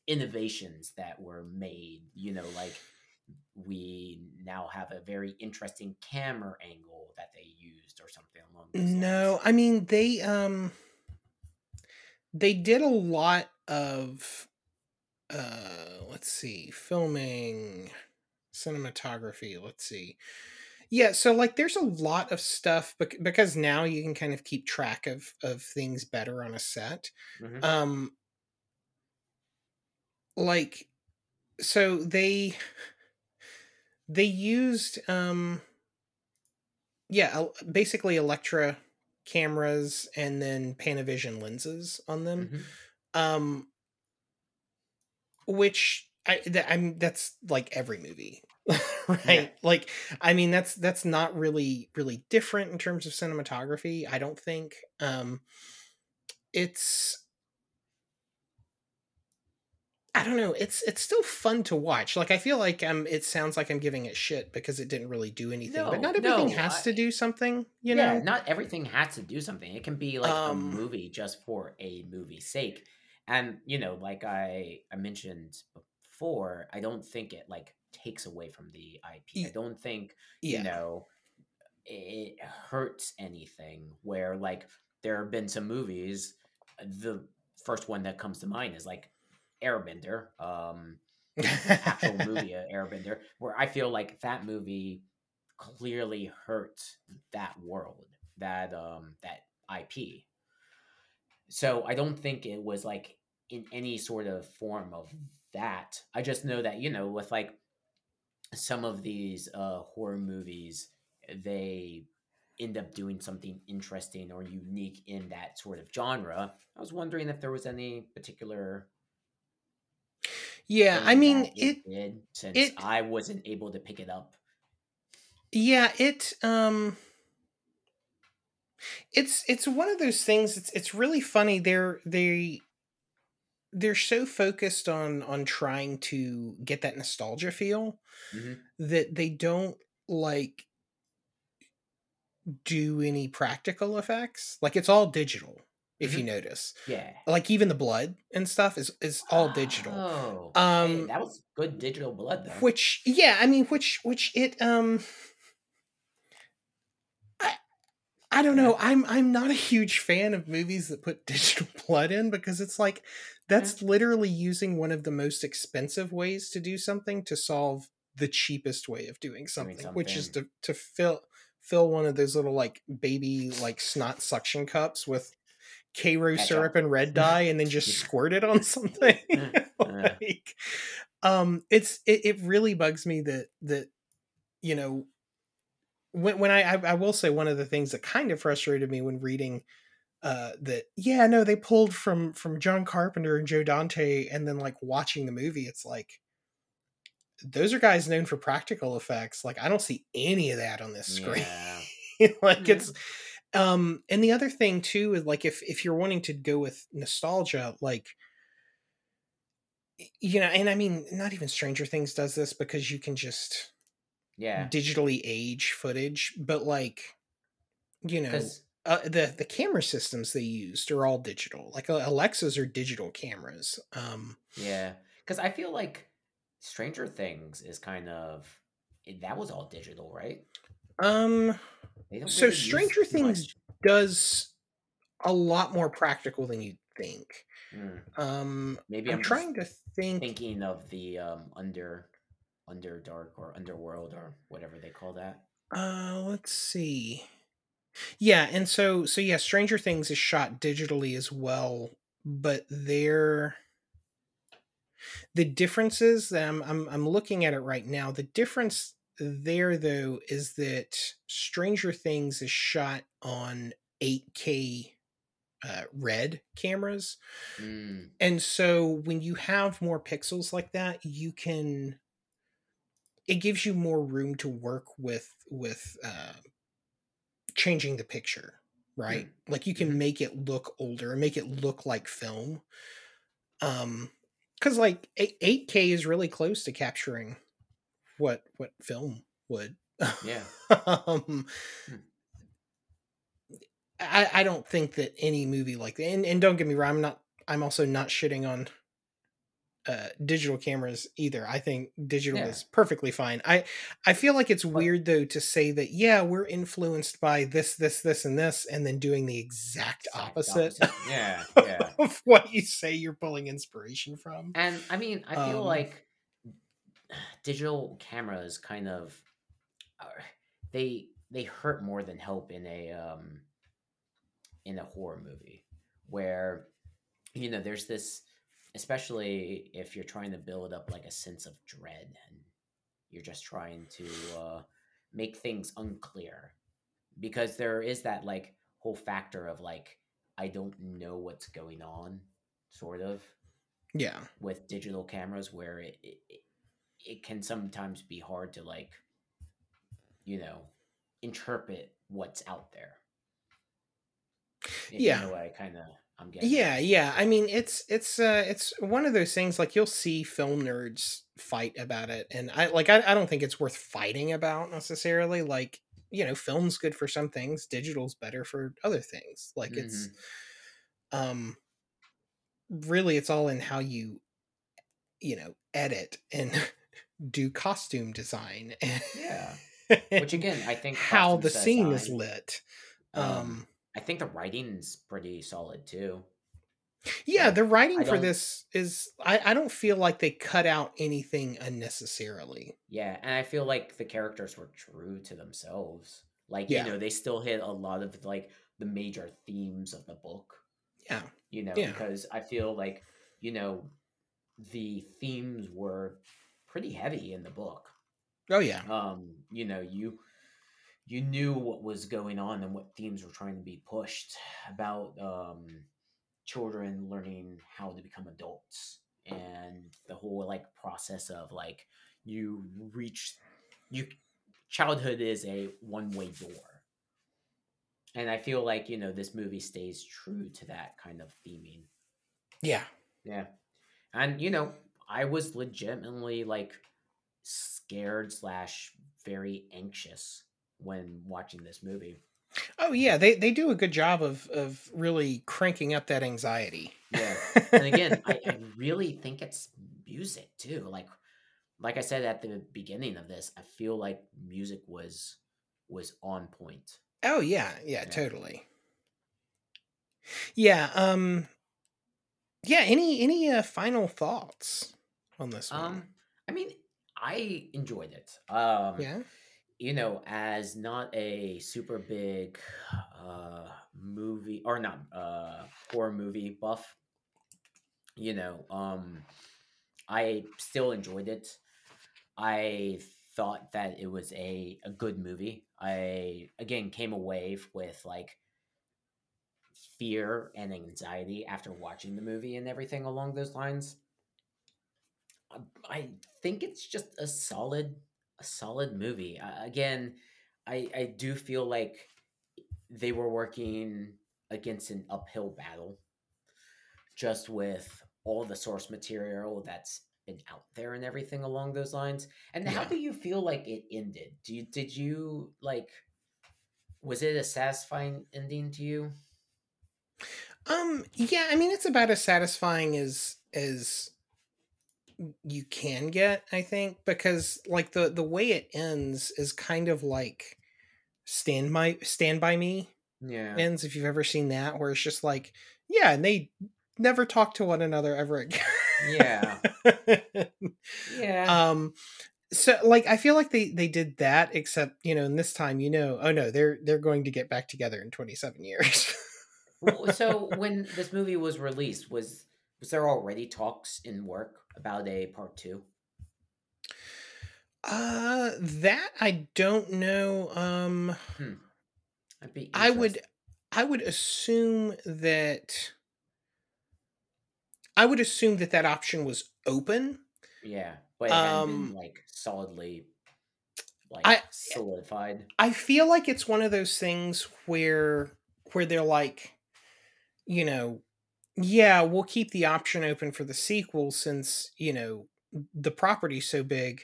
innovations that were made, you know, like we now have a very interesting camera angle that they used or something along those No, lines. I mean they um they did a lot of uh let's see filming cinematography let's see yeah so like there's a lot of stuff bec- because now you can kind of keep track of of things better on a set Mhm. um like so they they used um yeah basically Alexa cameras and then panavision lenses on them Mhm. um which I, that, I'm that's like every movie, right? Like, I mean, that's that's not really really different in terms of cinematography. I don't think. Um, it's I don't know. It's it's still fun to watch. Like I feel like um, it sounds like I'm giving it shit because it didn't really do anything. but not everything no, has I- to do something. You yeah, know. not everything has to do something. It can be like Um, a movie just for a movie's sake. And you know, like I I mentioned before, I don't think it like takes away from the IP. I don't think yeah. you know it hurts anything where like there have been some movies the first one that comes to mind is like airbender um actual movie uh, airbender where i feel like that movie clearly hurt that world that um that ip so i don't think it was like in any sort of form of that i just know that you know with like some of these uh horror movies they end up doing something interesting or unique in that sort of genre i was wondering if there was any particular yeah. I mean, it. since it- i wasn't able to pick it up Yeah, it um it's it's one of those things it's it's really funny they're they they're so focused on on trying to get that nostalgia feel Mhm. that they don't like do any practical effects. Like it's all digital if you notice. yeah Like even the blood and stuff is is all digital. oh Um, hey, that was good digital blood though which yeah i mean which which it um i i don't know i'm i'm not a huge fan of movies that put digital blood in because it's like that's literally using one of the most expensive ways to do something to solve the cheapest way of doing something, which is to to fill fill one of those little like baby like snot suction cups with Karo Ketchup. syrup and red dye and then just squirt it on something. like um it's it, it really bugs me that that you know when when I, I I will say one of the things that kind of frustrated me when reading uh that yeah no they pulled from from John Carpenter and Joe Dante and then like watching the movie it's like those are guys known for practical effects like I don't see any of that on this screen. Yeah. like it's um and the other thing too is like if if you're wanting to go with nostalgia like you know and i mean not even stranger things does this because you can just yeah. digitally age footage but like you know uh, the the camera systems they used are all digital like uh, alexas are digital cameras um Yeah, because I feel like Stranger Things is kind of that was all digital, right? um don't So Stranger Things- much. does a lot more practical than you'd think Mm, um Maybe i'm, I'm, trying to think thinking of the um under Underdark or Underworld or whatever they call that. Uh, let's see. Yeah, and so so yeah, Stranger Things is shot digitally as well, but they're the differences that I'm I'm I'm looking at it right now. The difference there though is that Stranger Things is shot on 8K uh, red cameras. Mm, And so when you have more pixels like that, you can it gives you more room to work with with uh changing the picture, right? Like you can Mhm. make it look older and make it look like film. Um cuz like 8- 8K is really close to capturing what what film would. Yeah. um Hmm. I, I don't think that any movie like that and, and don't get me wrong, I'm not I'm also not shitting on uh, digital cameras either. I think digital Yeah. is perfectly fine. I I feel like it's weird though to say that yeah we're influenced by this this this and this and then doing the exact, Exact opposite, Yeah, yeah. of what you say you're pulling inspiration from. And I mean, I feel Um, like digital cameras kind of are- they they hurt more than help in a um in a horror movie where you know there's this especially if you're trying to build up like a sense of dread and you're just trying to uh make things unclear because there is that like whole factor of like I don't know what's going on sort of Yeah, with digital cameras where it, it it- can sometimes be hard to like you know interpret what's out there if Yeah. you know what i kind of i'm getting yeah, yeah. I mean, it's it's uh it's one of those things like you'll see film nerds fight about it, and I like I, I don't think it's worth fighting about necessarily. Like you know, film's good for some things, digital's better for other things. Like it's um really it's all in how you you know edit and do costume design yeah which again i think how the scene is lit um, um i think the writing's pretty solid too yeah like, the writing for this is I, I don't feel like they cut out anything unnecessarily yeah and i feel like the characters were true to themselves like Yeah. you know they still hit a lot of like the major themes of the book yeah you know, Yeah. because I feel like, you know, the themes were pretty heavy in the book. oh yeah Um, you know, you you knew what was going on and what themes were trying to be pushed about um children learning how to become adults and the whole like process of like you reach you childhood is a one-way door. And i feel like you know this movie stays true to that kind of theming. Yeah. Yeah. And you know i was legitimately like scared slash very anxious when watching this movie oh yeah they they do a good job of of really cranking up that anxiety yeah and again I, I really think it's music too like like i said at the beginning of this i feel like music was was on point Oh yeah, yeah, Yeah. totally. Yeah, um yeah, any any uh, final thoughts on this one? um i mean i enjoyed it um yeah. You know as not a super big uh movie or not uh horror movie buff you know um i still enjoyed it. I thought that it was a a good movie. I again came away with like fear and anxiety after watching the movie and everything along those lines. I- i think it's just a solid a solid movie. Uh, again, I I do feel like they were working against an uphill battle, just with all the source material that's been out there and everything along those lines. And how do you feel like it ended? Do you did you like? Was it a satisfying ending to you? Um yeah, I mean it's about as satisfying as as you can get, I think, because like the the way it ends is kind of like Stand by Stand by Me Yeah. ends if you've ever seen that where it's just like yeah, and they never talk to one another ever again. Yeah. Yeah. um so like i feel like they they did that except you know and this time you know oh no they're they're going to get back together in 27 years so when this movie was released, was was there already talks in work about a part two? uh that i don't know um I'd be i would i would assume that i would assume that that option was open yeah, but um, been like solidly like I- solidified. I feel like it's one of those things where where they're like, you know, yeah, we'll keep the option open for the sequel since, you know, the property's so big.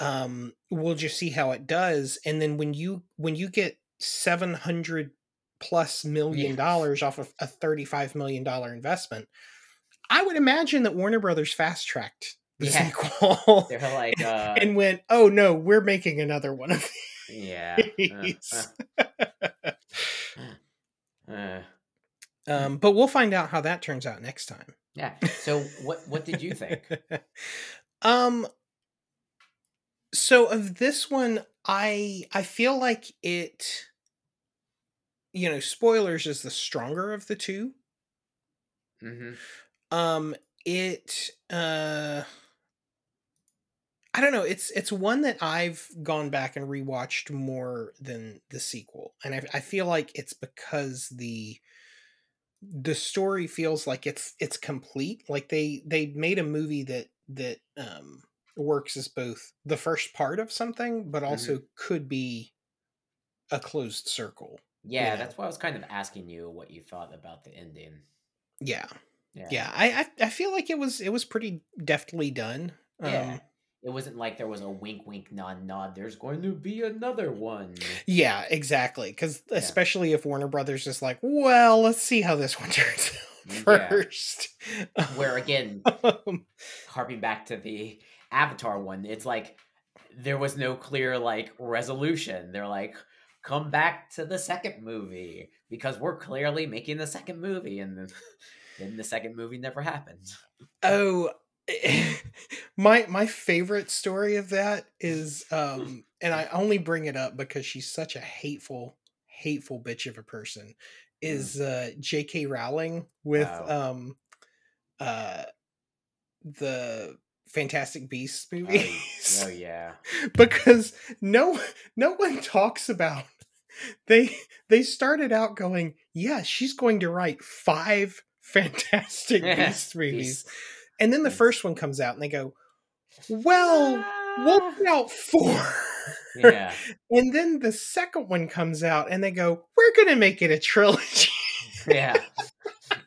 Um, we'll just see how it does. And then when you when you get seven hundred plus million Yeah. dollars off of a thirty-five million dollar investment, I would imagine that Warner Brothers fast tracked the Yeah. sequel They're like, uh, and went, "Oh no, we're making another one of yeah. uh, these." uh, uh, um, but we'll find out how that turns out next time. yeah. So what what did you think? um so of this one I I feel like it you know, spoilers is the stronger of the two. mm-hmm. Um it uh I don't know, it's it's one that I've gone back and rewatched more than the sequel. And I I feel like it's because the the story feels like it's it's complete. Like they they made a movie that that um works as both the first part of something but also could be a closed circle. Yeah, know. that's why I was kind of asking you what you thought about the ending. Yeah. Yeah. Yeah. I I, I feel like it was it was pretty deftly done. Yeah. It wasn't like there was a wink, wink, nod, nod. There's going to be another one. Yeah, exactly. Because Yeah. especially if Warner Brothers is like, well, let's see how this one turns out Yeah. first. Where again, Um, harping back to the Avatar one, it's like there was no clear like resolution. They're like, come back to the second movie because we're clearly making the second movie, and then, then the second movie never happened. oh, my my favorite story of that is, um, and I only bring it up because she's such a hateful, hateful bitch of a person. Is uh, J.K. Rowling with Oh. um, uh, the Fantastic Beasts Oh, movies? oh yeah, because no no one talks about they they started out going yeah she's going to write five fantastic beast movies Beast. And then the first one comes out and they go well we'll Ah. put out four yeah, and then the second one comes out and they go we're gonna make it a trilogy yeah.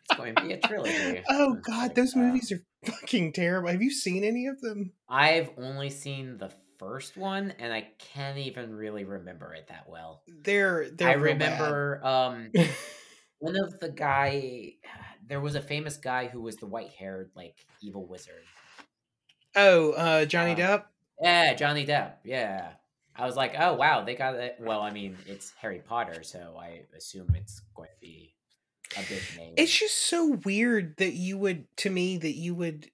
It's going to be a trilogy. oh It's god like, those uh, movies are fucking terrible have you seen any of them I've only seen the first one, and I can't even really remember it that well. they're they're I real bad. remember um one of the guy. There was a famous guy who was the white-haired like evil wizard. oh uh johnny Uh, depp Yeah, Johnny Depp. Yeah, I was like, oh wow, they got it. Well, I mean, it's Harry Potter, so I assume it's going to be a big name. It's just so weird that you would to me that you would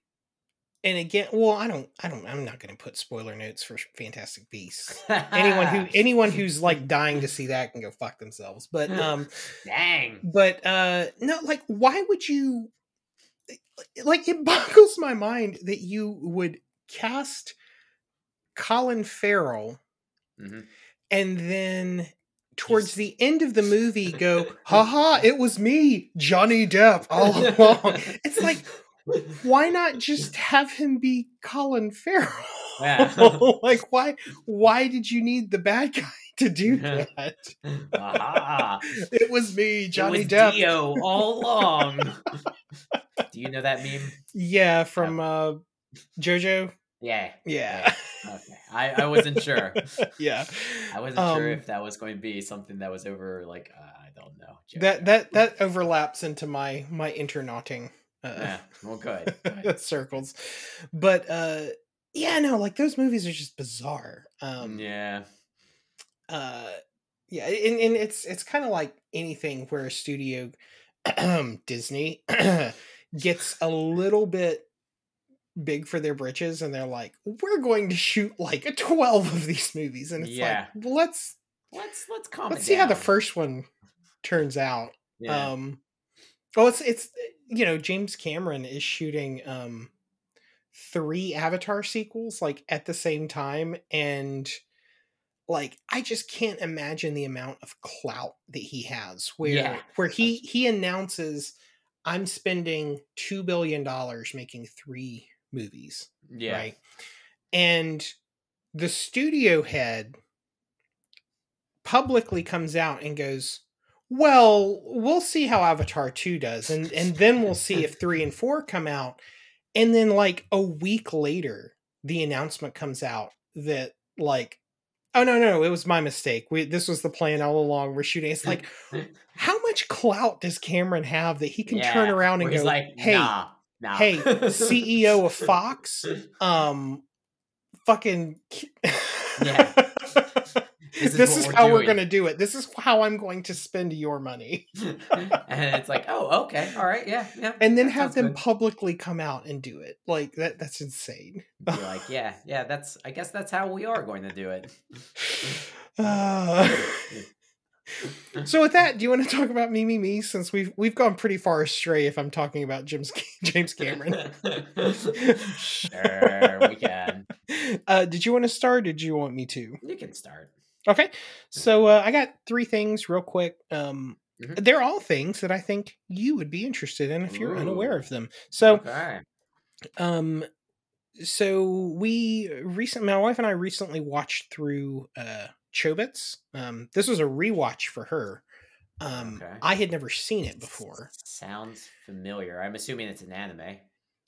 and again well I don't I don't I'm not going to put spoiler notes for Fantastic Beasts. Anyone who anyone who's like dying to see that can go fuck themselves. But um dang. but uh no like why would you like it boggles my mind that you would cast Colin Farrell Mhm. and then towards the end of the movie go haha it was me Johnny Depp all along it's like why not just have him be Colin Farrell? Yeah. like why why did you need the bad guy to do that? Aha. It was me, Johnny it was Depp. Dio all along. Do you know that meme? Yeah, from uh Jojo. Yeah. Yeah. Okay. I, I wasn't sure. yeah. I wasn't sure Um, if that was going to be something that was over like uh, I don't know. That that that overlaps into my my internauting uh, Yeah. Well, good. good. circles. But uh yeah, no, like those movies are just bizarre. Um yeah. uh yeah and, and it's it's kind of like anything where a studio disney gets a little bit big for their britches and they're like we're going to shoot like 12 of these movies and it's Yeah. like well, let's Let's let's calm let's see how the first one turns out Yeah. um oh it's it's you know james cameron is shooting um three avatar sequels like at the same time and like i just can't imagine the amount of clout that he has where Yeah. where he he announces i'm spending 2 billion dollars making three movies yeah. right and the studio head publicly comes out and goes well we'll see how avatar 2 does and and then we'll see if 3 and 4 come out and then like a week later the announcement comes out that like oh no no it was my mistake we this was the plan all along we're shooting it's like how much clout does cameron have that he can turn around and go like, hey nah, Nah. hey, CEO of Fox, um, fucking. Yeah. This This is, is what we're how we're going to do it. This is how I'm going to spend your money. and it's like, oh, okay, all right, yeah, yeah. And then have them good. publicly come out and do it. Like that that's insane. Be like, yeah, yeah. That's. I guess that's how we are going to do it. Uh, so with that, do you want to talk about Me Me Me since we've we've gone pretty far astray if I'm talking about James James Cameron. sure, we can. Uh, did you want to start? Or did you want me to? You can start. Okay, so uh, I got three things real quick. Um, Mhm. They're all things that I think you would be interested in if you're unaware of them. So, okay. um, so we recent my wife and I recently watched through uh Chobits. Um, this was a rewatch for her. Um, Okay. I had never seen it before. Sounds familiar. I'm assuming it's an anime.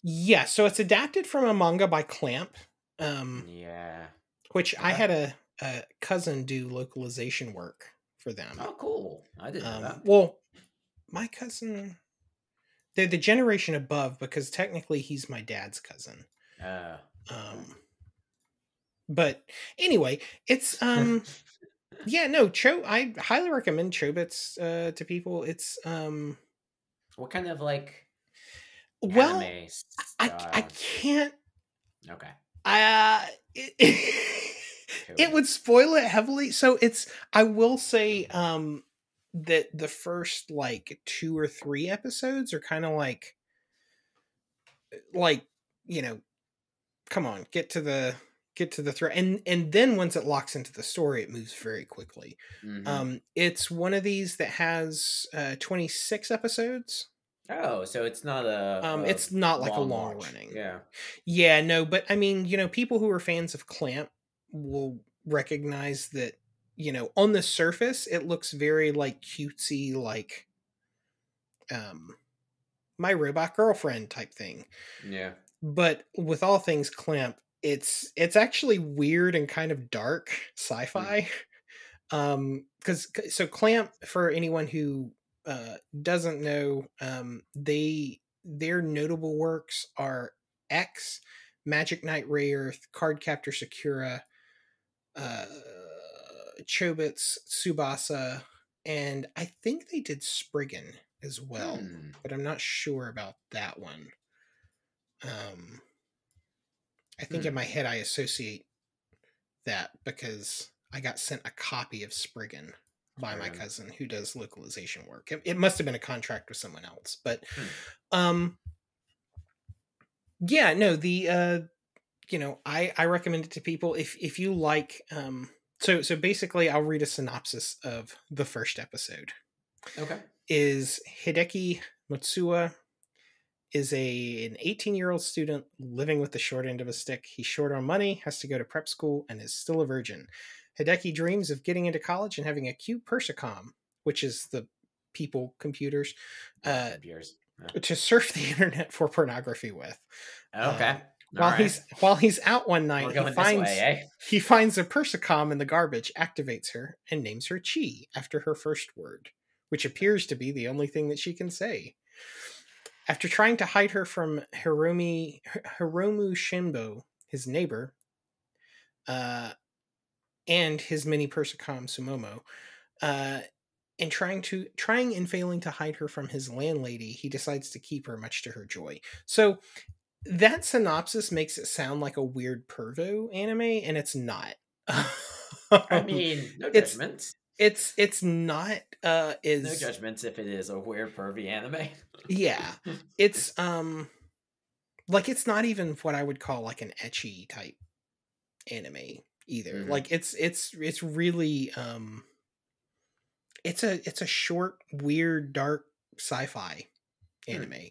Yeah, so it's adapted from a manga by Clamp. Um, Yeah. which I had a, a cousin do localization work for them. Oh, cool. I didn't know Um, that. well, my cousin, they're the generation above because technically he's my dad's cousin. Uh, Um, but anyway, it's um, yeah, no, Cho. I highly recommend Chobits uh, to people. It's um, what kind of like well, I? I can't. Okay. Uh, it, it would spoil it heavily. So it's. I will say um that the first like two or three episodes are kind of like like you know come on get to the get to the threat and and then once it locks into the story it moves very quickly Mhm. um it's one of these that has uh 26 episodes oh, so it's not a. um a it's not like a long running Yeah. yeah no but i mean you know people who are fans of clamp will recognize that you know on the surface it looks very like cutesy like um my robot girlfriend type thing Yeah. but with all things clamp it's it's actually weird and kind of dark sci-fi um because so clamp for anyone who uh doesn't know um they their notable works are x magic knight rayearth card captor sakura uh chobits tsubasa and i think they did spriggan as well Hmm. but I'm not sure about that one. Um, I think in Hmm. my head I associate that because I got sent a copy of Spriggan by my cousin who does localization work. It, it must have been a contract with someone else, but Hmm. um, yeah, no, the uh, you know, I I recommend it to people if if you like um. So, so basically, I'll read a synopsis of the first episode Okay. is Hideki Motosuwa is a an 18 year old student living with the short end of a stick. He's short on money, has to go to prep school, and is still a virgin. Hideki dreams of getting into college and having a cute Persocom, which is the people computers, uh, Years. to surf the internet for pornography with. Okay. While Alright. he's while he's out one night, he finds way, eh? he finds a Persocom in the garbage, activates her, and names her Chi after her first word, which appears to be the only thing that she can say. After trying to hide her from Hiromi, Hiromu Shinbo, his neighbor, uh, and his mini Persocom Sumomo, uh, and trying to trying and failing to hide her from his landlady, he decides to keep her, much to her joy. So that synopsis makes it sound like a weird pervo anime, and it's not. I mean, no it's- judgments. it's it's not uh is No judgments if it is a weird pervy anime. yeah it's um like it's not even what i would call like an ecchi type anime either Mhm. like it's it's it's really um it's a it's a short weird dark sci-fi Hmm. anime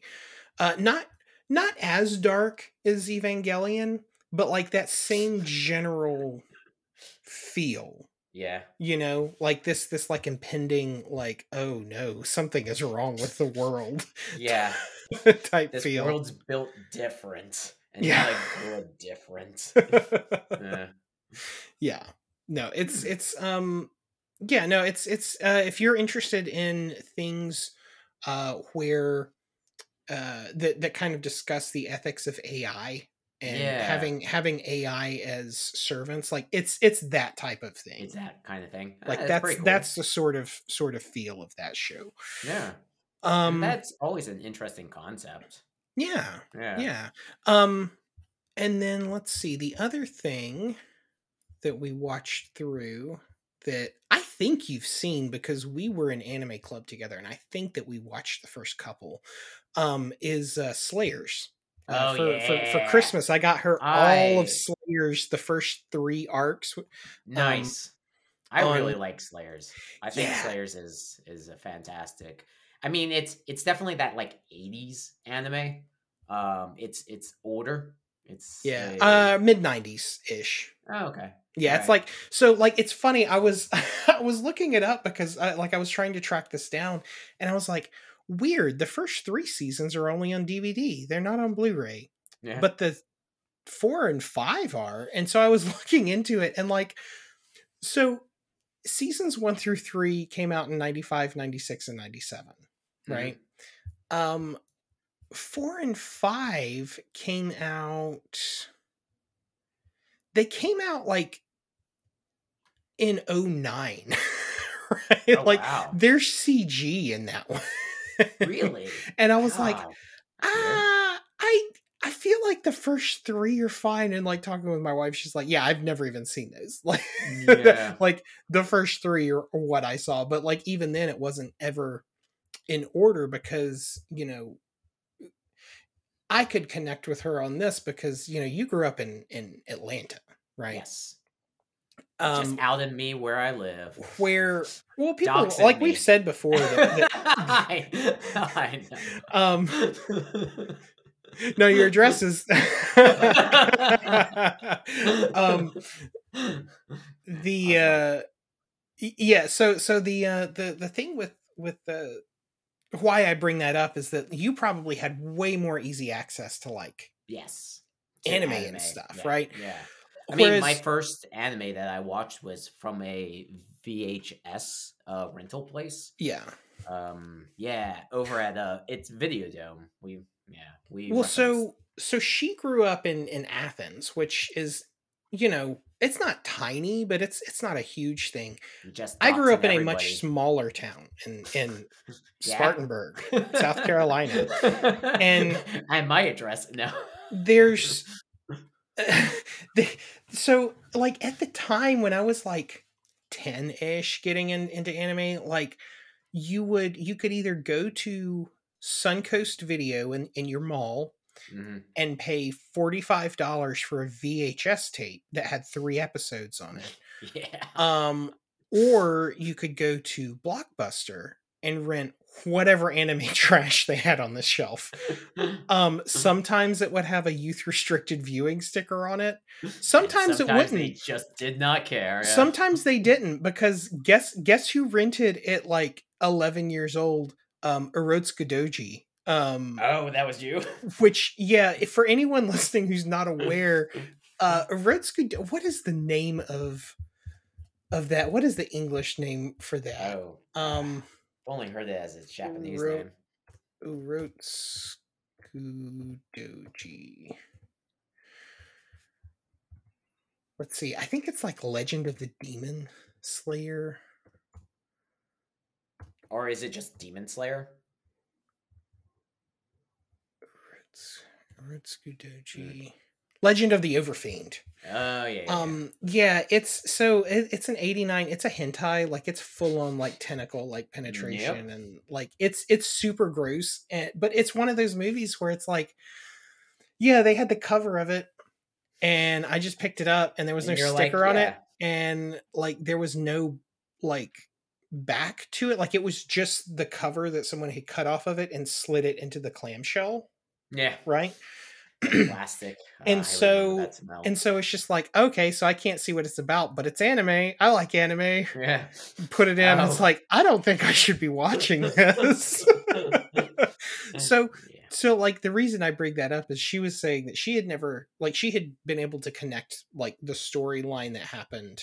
uh not not as dark as evangelion but like that same general feel Yeah. you know like this this like impending like oh no something is wrong with the world Yeah. type This feel world's built different. And Yeah. good different. Yeah. yeah no it's it's um yeah no it's it's uh if you're interested in things uh where uh that that kind of discuss the ethics of AI and Yeah. having having AI as servants. Like it's it's that type of thing. It's that kind of thing. Ah, like that's that's cool. that's the sort of sort of feel of that show. yeah. Um that's always an interesting concept. yeah. Yeah. Yeah. Um and then let's see the other thing that we watched through that I think you've seen because we were in anime club together and I think that we watched the first couple um is uh Slayers. Uh, Oh, for, for for. Christmas I got her all of Slayers the first 3 arcs. Nice. I really like Slayers. I think Yeah. Slayers is is a fantastic. I mean, it's it's definitely that like '80s anime. Um, it's it's older. It's Yeah. a- Uh mid 90s ish. oh, okay. Yeah, it's like so like it's funny. I was I was looking it up because I, like I was trying to track this down and I was like weird. The first 3 seasons are only on DVD. They're not on Blu-ray. Yeah. But the 4 and 5 are. And so I was looking into it and like so seasons 1 through 3 came out in 95, 96 and 97, Mhm. right? Um 4 and 5 came out they came out like in 09 right Oh, like wow. there's cg in that one really. and i was like God. Weird. ah i i feel like the first three are fine and like talking with my wife she's like yeah i've never even seen those like Yeah. like the first three are, are what i saw but like even then it wasn't ever in order because you know i could connect with her on this because you know you grew up in in atlanta right Yes. Um Just in me where I live. where well people Doxing like me. we've said before that, I, I that, um know. no your address is um the uh yeah so so the uh the the thing with with the why i bring that up is that you probably had way more easy access to like yes. To Anime and stuff, yeah, right? Yeah. I mean, my first anime that I watched was from a VHS uh, rental place. yeah Um, yeah, over at uh, it's Videodome. We yeah we. well referenced- so so she grew up in in athens which is you know it's not tiny but it's it's not a huge thing i grew up in a much smaller town in in Yeah. spartanburg South Carolina. And- and my address no. there's so like at the time when i was like 10ish getting in, into anime like you would you could either go to suncoast video in, in your mall Mhm. and pay $45 for a vhs tape that had three episodes on it Yeah. um or you could go to blockbuster and rent whatever anime trash they had on the shelf um sometimes it would have a youth restricted viewing sticker on it And sometimes it wouldn't. just did not care. yeah. sometimes they didn't because guess guess who rented it like 11 years old um Urotsuka Doji um Oh, that was you. which yeah if for anyone listening who's not aware uh Urotsuka what is the name of of that what is the english name for that Oh, um only heard it as its Japanese Ro- name. Urotsuku Doji. Let's see. I think it's like Legend of the Demon Slayer. Or is it just Demon Slayer? Urots- Urotsuku Doji. Legend of the Overfiend. Oh yeah. yeah, yeah. Um yeah, it's so it, it's an 89, it's a hentai, like it's full on like tentacle like penetration and like it's it's super gross and but it's one of those movies where it's like yeah, they had the cover of it and I just picked it up and there was And no you're like, sticker on it and like there was no like back to it like it was just the cover that someone had cut off of it and slid it into the clamshell Yeah. right Plastic. And remember so- and so it's just like okay so i can't see what it's about but it's anime i like anime yeah. put it in it's Oh. like i don't think i should be watching this so yeah. so like the reason i bring that up is she was saying that she had never like she had been able to connect like the storyline that happened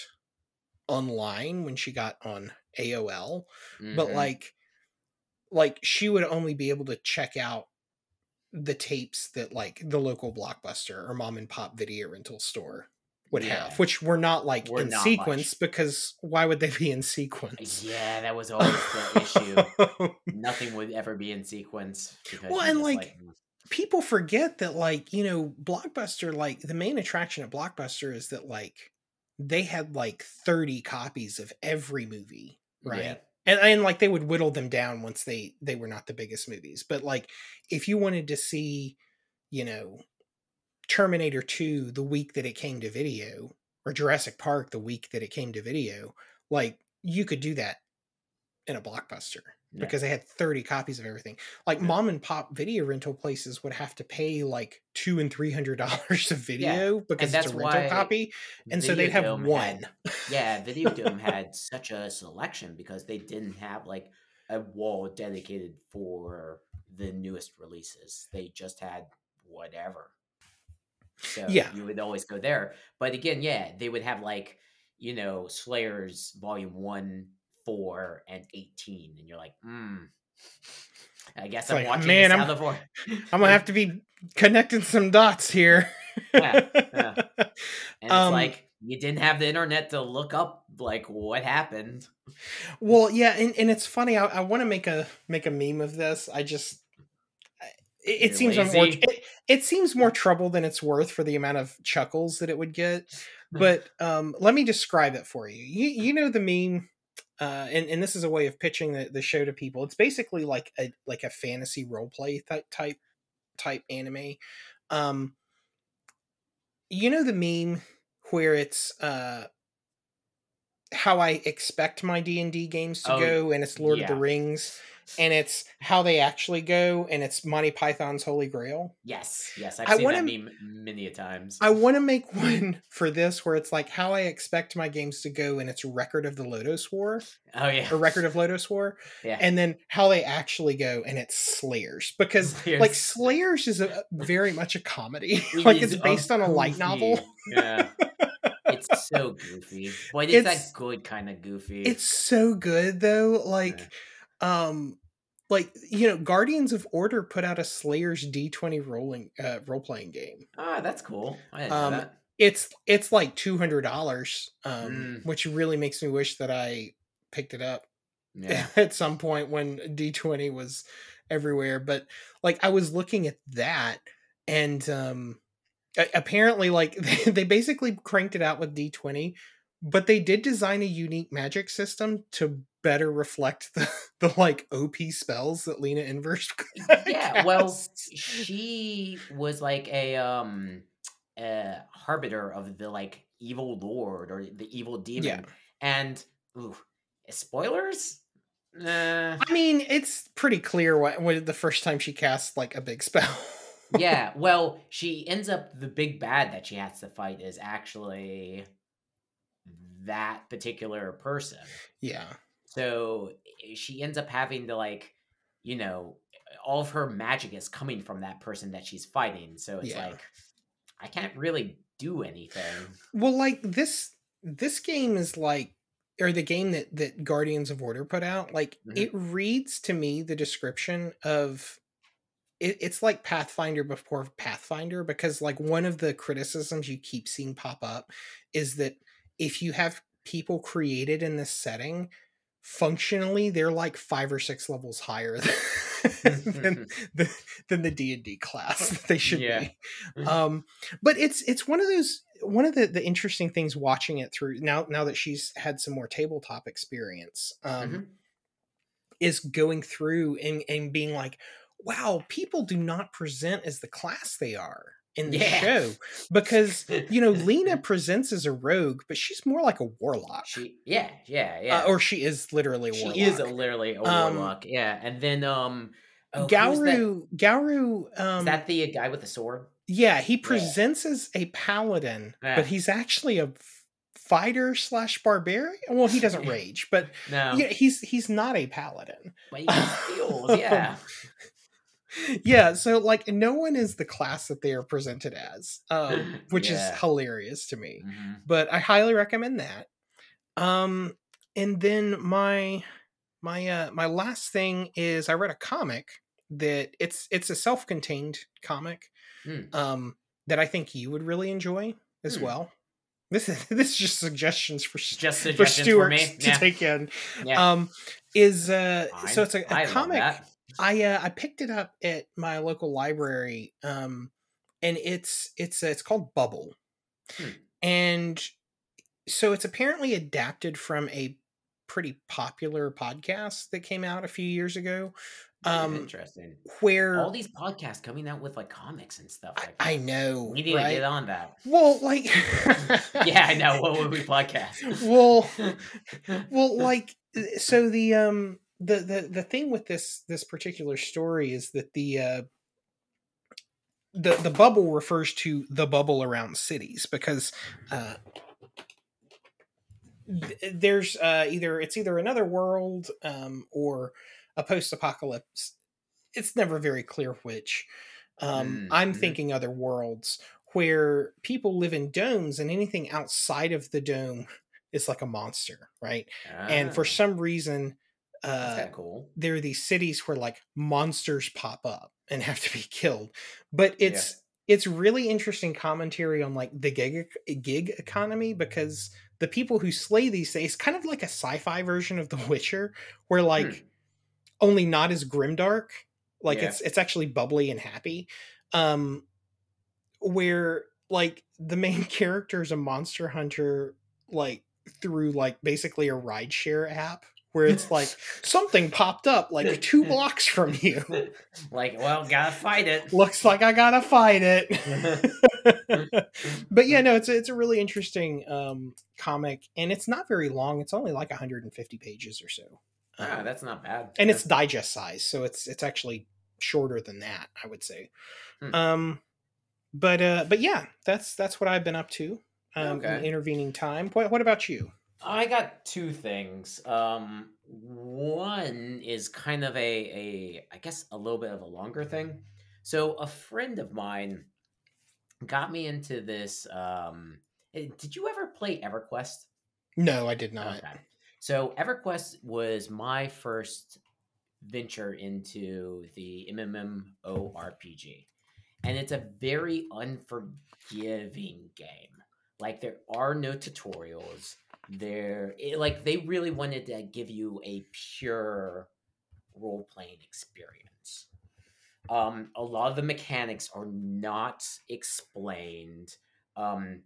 online when she got on aol but Mhm. like like she would only be able to check out the tapes that like the local blockbuster or mom and pop video rental store would Yeah. have, which were not like Were in not sequence much. because why would they be in sequence? Yeah, that was always the issue. Nothing would ever be in sequence. Well, and, just like, People forget that like, you know, Blockbuster like the main attraction at Blockbuster is that like they had like 30 copies of every movie, right? Yeah. And and like they would whittle them down once they they were not the biggest movies but like if you wanted to see you know terminator 2 the week that it came to video or jurassic park the week that it came to video like you could do that in a blockbuster Yeah. because they had 30 copies of everything like Yeah. mom and pop video rental places would have to pay like two and three hundred dollars a video because it's a rental copy and so they'd have one had- yeah, Videodome had such a selection because they didn't have like a wall dedicated for the newest releases. They just had whatever. So Yeah. you would always go there. But again, yeah, they would have like, you know, Slayers volume one, four, and eighteen. And you're like, hmm. I guess It's I'm like, watching man, I'm- Sound of War. i'm gonna have to be connecting some dots here Yeah, yeah. And it's Um, like you didn't have the internet to look up like what happened. Well, yeah, and, and it's funny. I, I want to make a make a meme of this. I just it, it seems more it, it seems more trouble than it's worth for the amount of chuckles that it would get. But um, let me describe it for you. You you know the meme, uh, and and this is a way of pitching the, the show to people. It's basically like a like a fantasy role play type type type anime. Um, you know the meme where it's uh how I expect my D and D games to Oh, go, and it's Lord of the Rings, and it's how they actually go, and it's Monty Python's Holy Grail. Yes, yes, I've I seen that wanna- meme many a times. I want to make one for this where it's like how I expect my games to go, and it's Record of the Lodoss War oh yeah, or Record of Lodoss War, yeah. and then how they actually go, and it's Slayers because like Slayers. Slayers is a, very much a comedy, It like it's based on a light novel. Yeah, it's so goofy, but it's, It's- that good kind of goofy. It's so good though, like. Yeah. Um like you know guardians of order put out a slayers d20 rolling uh role-playing game ah, that's cool. I didn't Um, know that. it's it's like $200 um Mm. which really makes me wish that i picked it up Yeah, at some point when d20 was everywhere but like i was looking at that and um apparently like they basically cranked it out with d20 but they did design a unique magic system to better reflect the, the like op spells that lina inverse yeah. Well, she was like a um, a harbiter of the like evil lord or the evil demon, Yeah. and ooh, spoilers. Nah. i mean it's pretty clear what, what the first time she casts like a big spell yeah, well, she ends up the big bad that she has to fight is actually that particular person. yeah So eh, she ends up having to like, you know, all of her magic is coming from that person that she's fighting. So it's Yeah. like I can't really do anything. Well, like this this game is like or the game that that Guardians of Order put out, like Mhm. it reads to me the description of it, it's like Pathfinder before Pathfinder because like one of the criticisms you keep seeing pop up is that if you have people created in this setting, functionally they're like five or six levels higher than, than, than the D&D class that they should Yeah. be. Um but it's it's one of those one of the the interesting things watching it through now now that she's had some more tabletop experience um Mhm. is going through and and being like wow people do not present as the class they are in the Yeah. show because you know lina presents as a rogue but she's more like a warlock She yeah, yeah, yeah. uh, or she is literally a she warlock is a, literally a Um, warlock. Yeah. And then um oh? Gourry Gourry um Is that the guy with the sword? Yeah, he presents as a paladin, Yeah. but he's actually a fighter slash barbarian. Well, he doesn't rage, but No. yeah, he's he's not a paladin. But he steals, yeah. Yeah, so like no one is the class that they are presented as, um, which Yeah. is hilarious to me. Mhm. But I highly recommend that. Um, and then my my uh my last thing is I read a comic that it's it's a self-contained comic Mm. um, that I think you would really enjoy as Hmm. well. This is this is just suggestions for Just for suggestions for, Stuart me. to take in. yeah. Um, is uh, so it's a, love comic. that. I uh, I picked it up at my local library, um, and it's it's uh, it's called Bubble, Hmm. and so it's apparently adapted from a pretty popular podcast that came out a few years ago, um, Interesting. where All these podcasts coming out with like comics and stuff I, like I that. know We need to get on that. Well, like yeah, I know. What would we podcast? well, well, like uh, so the um the the the thing with this this particular story is that the uh the the bubble refers to the bubble around cities because uh th- there's uh either it's either another world um or a post-apocalypse it's never very clear which. Um Mm, i'm mhm. thinking other worlds where people live in domes and anything outside of the dome is like a monster right? And for Ah, some reason uh cool. there are these cities where like monsters pop up and have to be killed but it's it's really interesting commentary on like the gig gig economy because the people who slay these things kind of like a sci-fi version of the witcher where like Hmm. only not as grimdark like Yeah. it's it's actually bubbly and happy um where like the main character is a monster hunter like through like basically a rideshare app where it's like something popped up like two blocks from you like, well, gotta fight it. looks like i gotta fight it but yeah no it's a, it's a really interesting um comic and it's not very long it's only like 150 pages or so ah, Um, that's not bad. and it's digest size so it's it's actually shorter than that i would say Hmm. um but uh but yeah that's that's what i've been up to um in Okay. the intervening time what, what about you I got two things. Um, one is kind of a, a, I guess, a little bit of a longer thing. So a friend of mine got me into this. Um, eh, did you ever play EverQuest? no i did not Okay. So EverQuest was my first venture into the MMORPG. And it's a very unforgiving game. Like there are no tutorials. There it, like they really wanted to give you a pure role playing experience. Um, a lot of the mechanics are not explained. Um,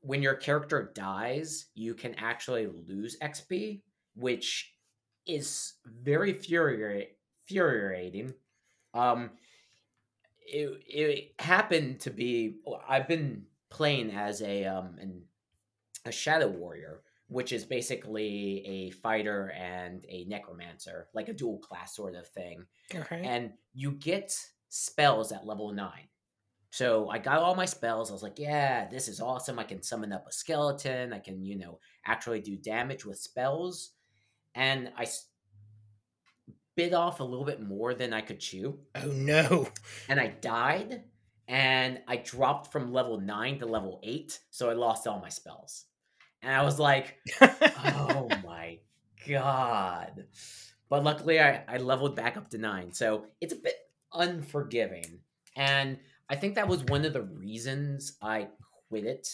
when your character dies, you can actually lose XP, which is very furiating. Infuriating. Um, it, it happened to be. I've been playing as a um an, a shadow warrior, which is basically a fighter and a necromancer, like a dual class sort of thing okay and you get spells at level nine. So I got all my spells. I was like, yeah, this is awesome. I can summon up a skeleton. I can, you know, actually do damage with spells. And I s- bit off a little bit more than I could chew. oh no And I died. And I dropped from level nine to level eight. So I lost all my spells. And I was like, oh my god. But luckily I, I leveled back up to nine. So it's a bit unforgiving. And I think that was one of the reasons I quit it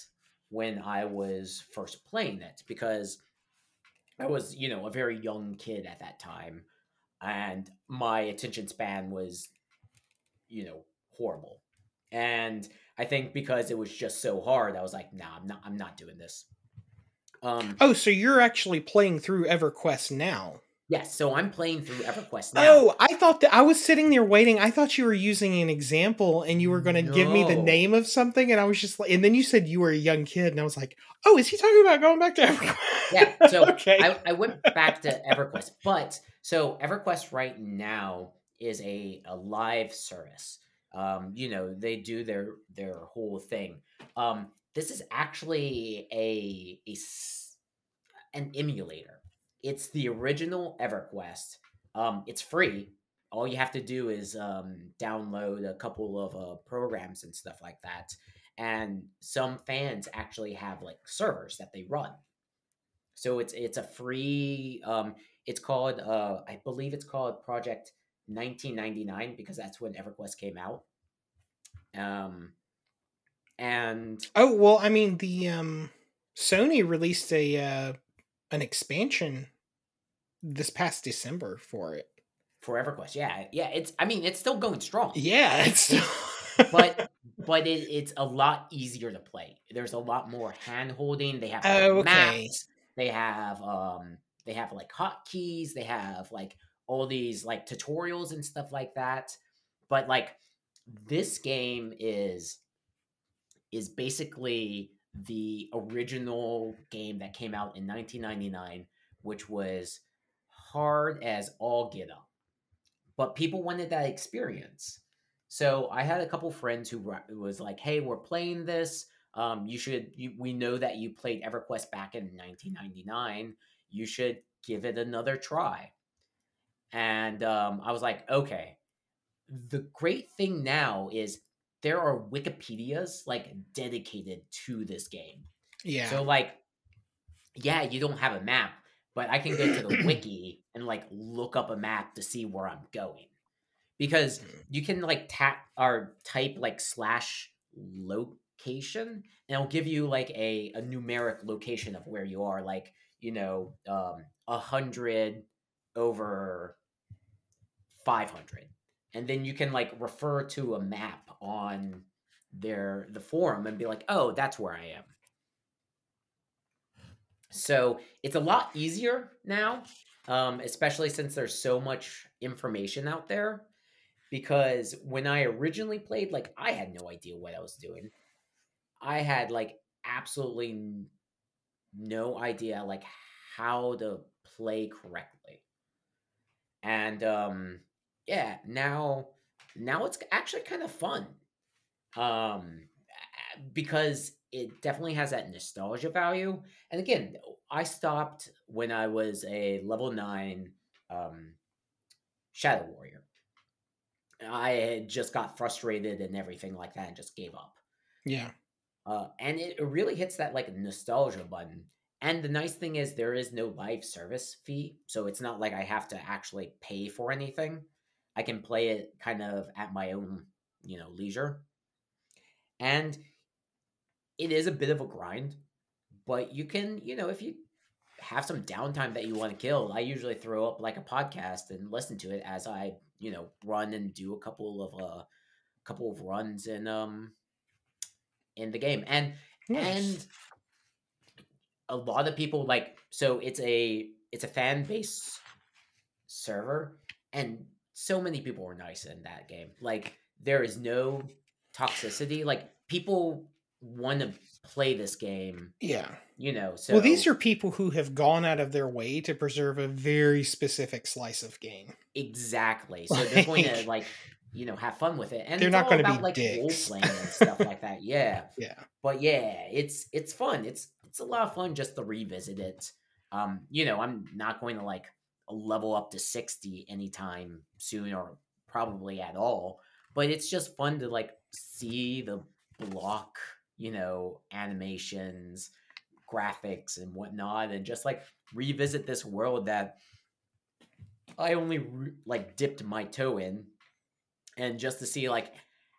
when I was first playing it because I was, you know, a very young kid at that time. And my attention span was, you know, horrible. And I think because it was just so hard, I was like, nah, I'm not I'm not doing this. Um oh so you're actually playing through everquest now Yes, so I'm playing through EverQuest now. Oh, I thought that I was sitting there waiting. I thought you were using an example and you were going to give me the name of something. And I was just like, and then you said you were a young kid. And I was like, oh, is he talking about going back to EverQuest? Yeah, so okay. I, I went back to EverQuest, but so EverQuest right now is a, a live service. Um, you know, they do their their whole thing. Um, this is actually a, a an emulator. It's the original EverQuest. Um, it's free. All you have to do is um, download a couple of uh, programs and stuff like that. And some fans actually have like servers that they run. So it's it's a free. Um, it's called uh, I believe it's called Project 1999 because that's when EverQuest came out. Um, and oh well, I mean the um, Sony released a uh, an expansion this past December for it. For EverQuest, yeah, yeah. It's I mean it's still going strong. Yeah, it's. but but it, it's a lot easier to play. There's a lot more hand holding. They have like, Oh, okay. maps. They have um they have like hotkeys. They have like all these like tutorials and stuff like that. But like this game is is basically the original game that came out in 1999, which was hard as all get up. But people wanted that experience. So I had a couple friends who was like, "Hey, we're playing this. Um, you should. You, we know that you played EverQuest back in 1999. You should give it another try." And um, I was like, "Okay." The great thing now is there are Wikipedias like dedicated to this game. yeah. So like, yeah, you don't have a map, but I can go to the wiki and like look up a map to see where I'm going. Because you can like tap or type like slash location and it'll give you like a, a numeric location of where you are, like, you know, um a hundred over five hundred. And then you can like refer to a map on their the forum and be like, oh, that's where I am. So it's a lot easier now, um, especially since there's so much information out there. Because when I originally played, like I had no idea what I was doing. I had like absolutely no idea like how to play correctly. And um yeah, now now it's actually kind of fun. Um because it definitely has that nostalgia value. And again, I stopped when I was a level nine um, Shadow Warrior. I had just got frustrated and everything like that and just gave up. yeah. Uh, and it really hits that like nostalgia button. And the nice thing is there is no live service fee, so it's not like I have to actually pay for anything. I can play it kind of at my own, you know, leisure. And it is a bit of a grind, but you can, you know, if you have some downtime that you want to kill, I usually throw up like a podcast and listen to it as I, you know, run and do a couple of uh couple of runs in um in the game. And Nice. and a lot of people like so it's a it's a fan base server and so many people are nice in that game like there is no toxicity like people want to play this game yeah. you know so well, these are people who have gone out of their way to preserve a very specific slice of game. exactly so they're going to Like- like you know have fun with it and They're it's not all gonna be about like role dicks. playing and stuff like that yeah Yeah. but yeah, it's it's fun. It's it's a lot of fun just to revisit it. Um, you know, I'm not going to like level up to 60 anytime soon or probably at all, but it's just fun to like see the block, you know, animations, graphics and whatnot and just like revisit this world that I only re- like dipped my toe in and just to see like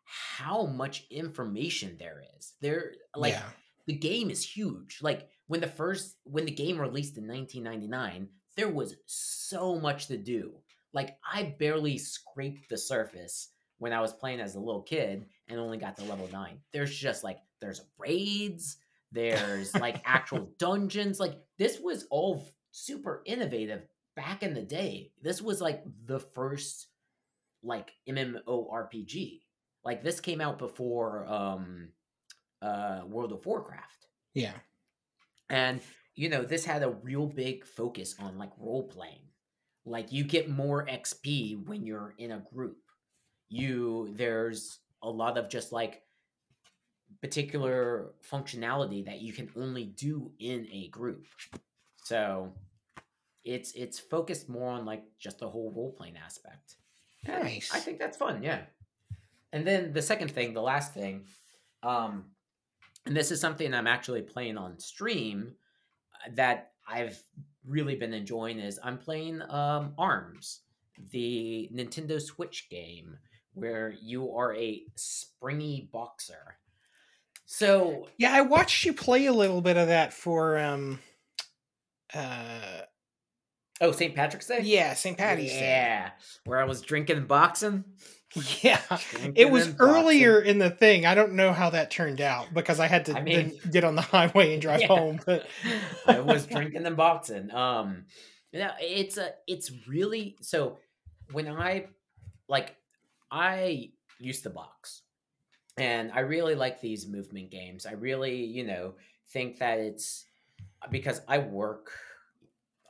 how much information there is. There like yeah. the game is huge. Like when the first when the game released in 1999, there was so much to do. Like I barely scraped the surface when I was playing as a little kid and only got to level 9. There's just like there's raids, there's like actual dungeons. Like this was all super innovative back in the day. This was like the first like MMORPG. Like this came out before um uh World of Warcraft. Yeah. And you know, this had a real big focus on like role playing. Like you get more XP when you're in a group. You there's a lot of just like particular functionality that you can only do in a group. So it's it's focused more on like just the whole role playing aspect. Nice. I think that's fun, yeah. And then the second thing, the last thing, um, and this is something I'm actually playing on stream that I've really been enjoying is I'm playing um, Arms, the Nintendo Switch game where you are a springy boxer. So Yeah, I watched you play a little bit of that for um uh Oh, St. Patrick's Day? yeah, St. Patty's Day. Yeah. Where I was drinking and boxing. Yeah. It was earlier in the thing. I don't know how that turned out because I had to I mean- then get on the highway and drive Yeah. home. But I was drinking and boxing. Um, yeah, it's a, it's really so. When I like, I used to box, and I really like these movement games. I really, you know, think that it's because I work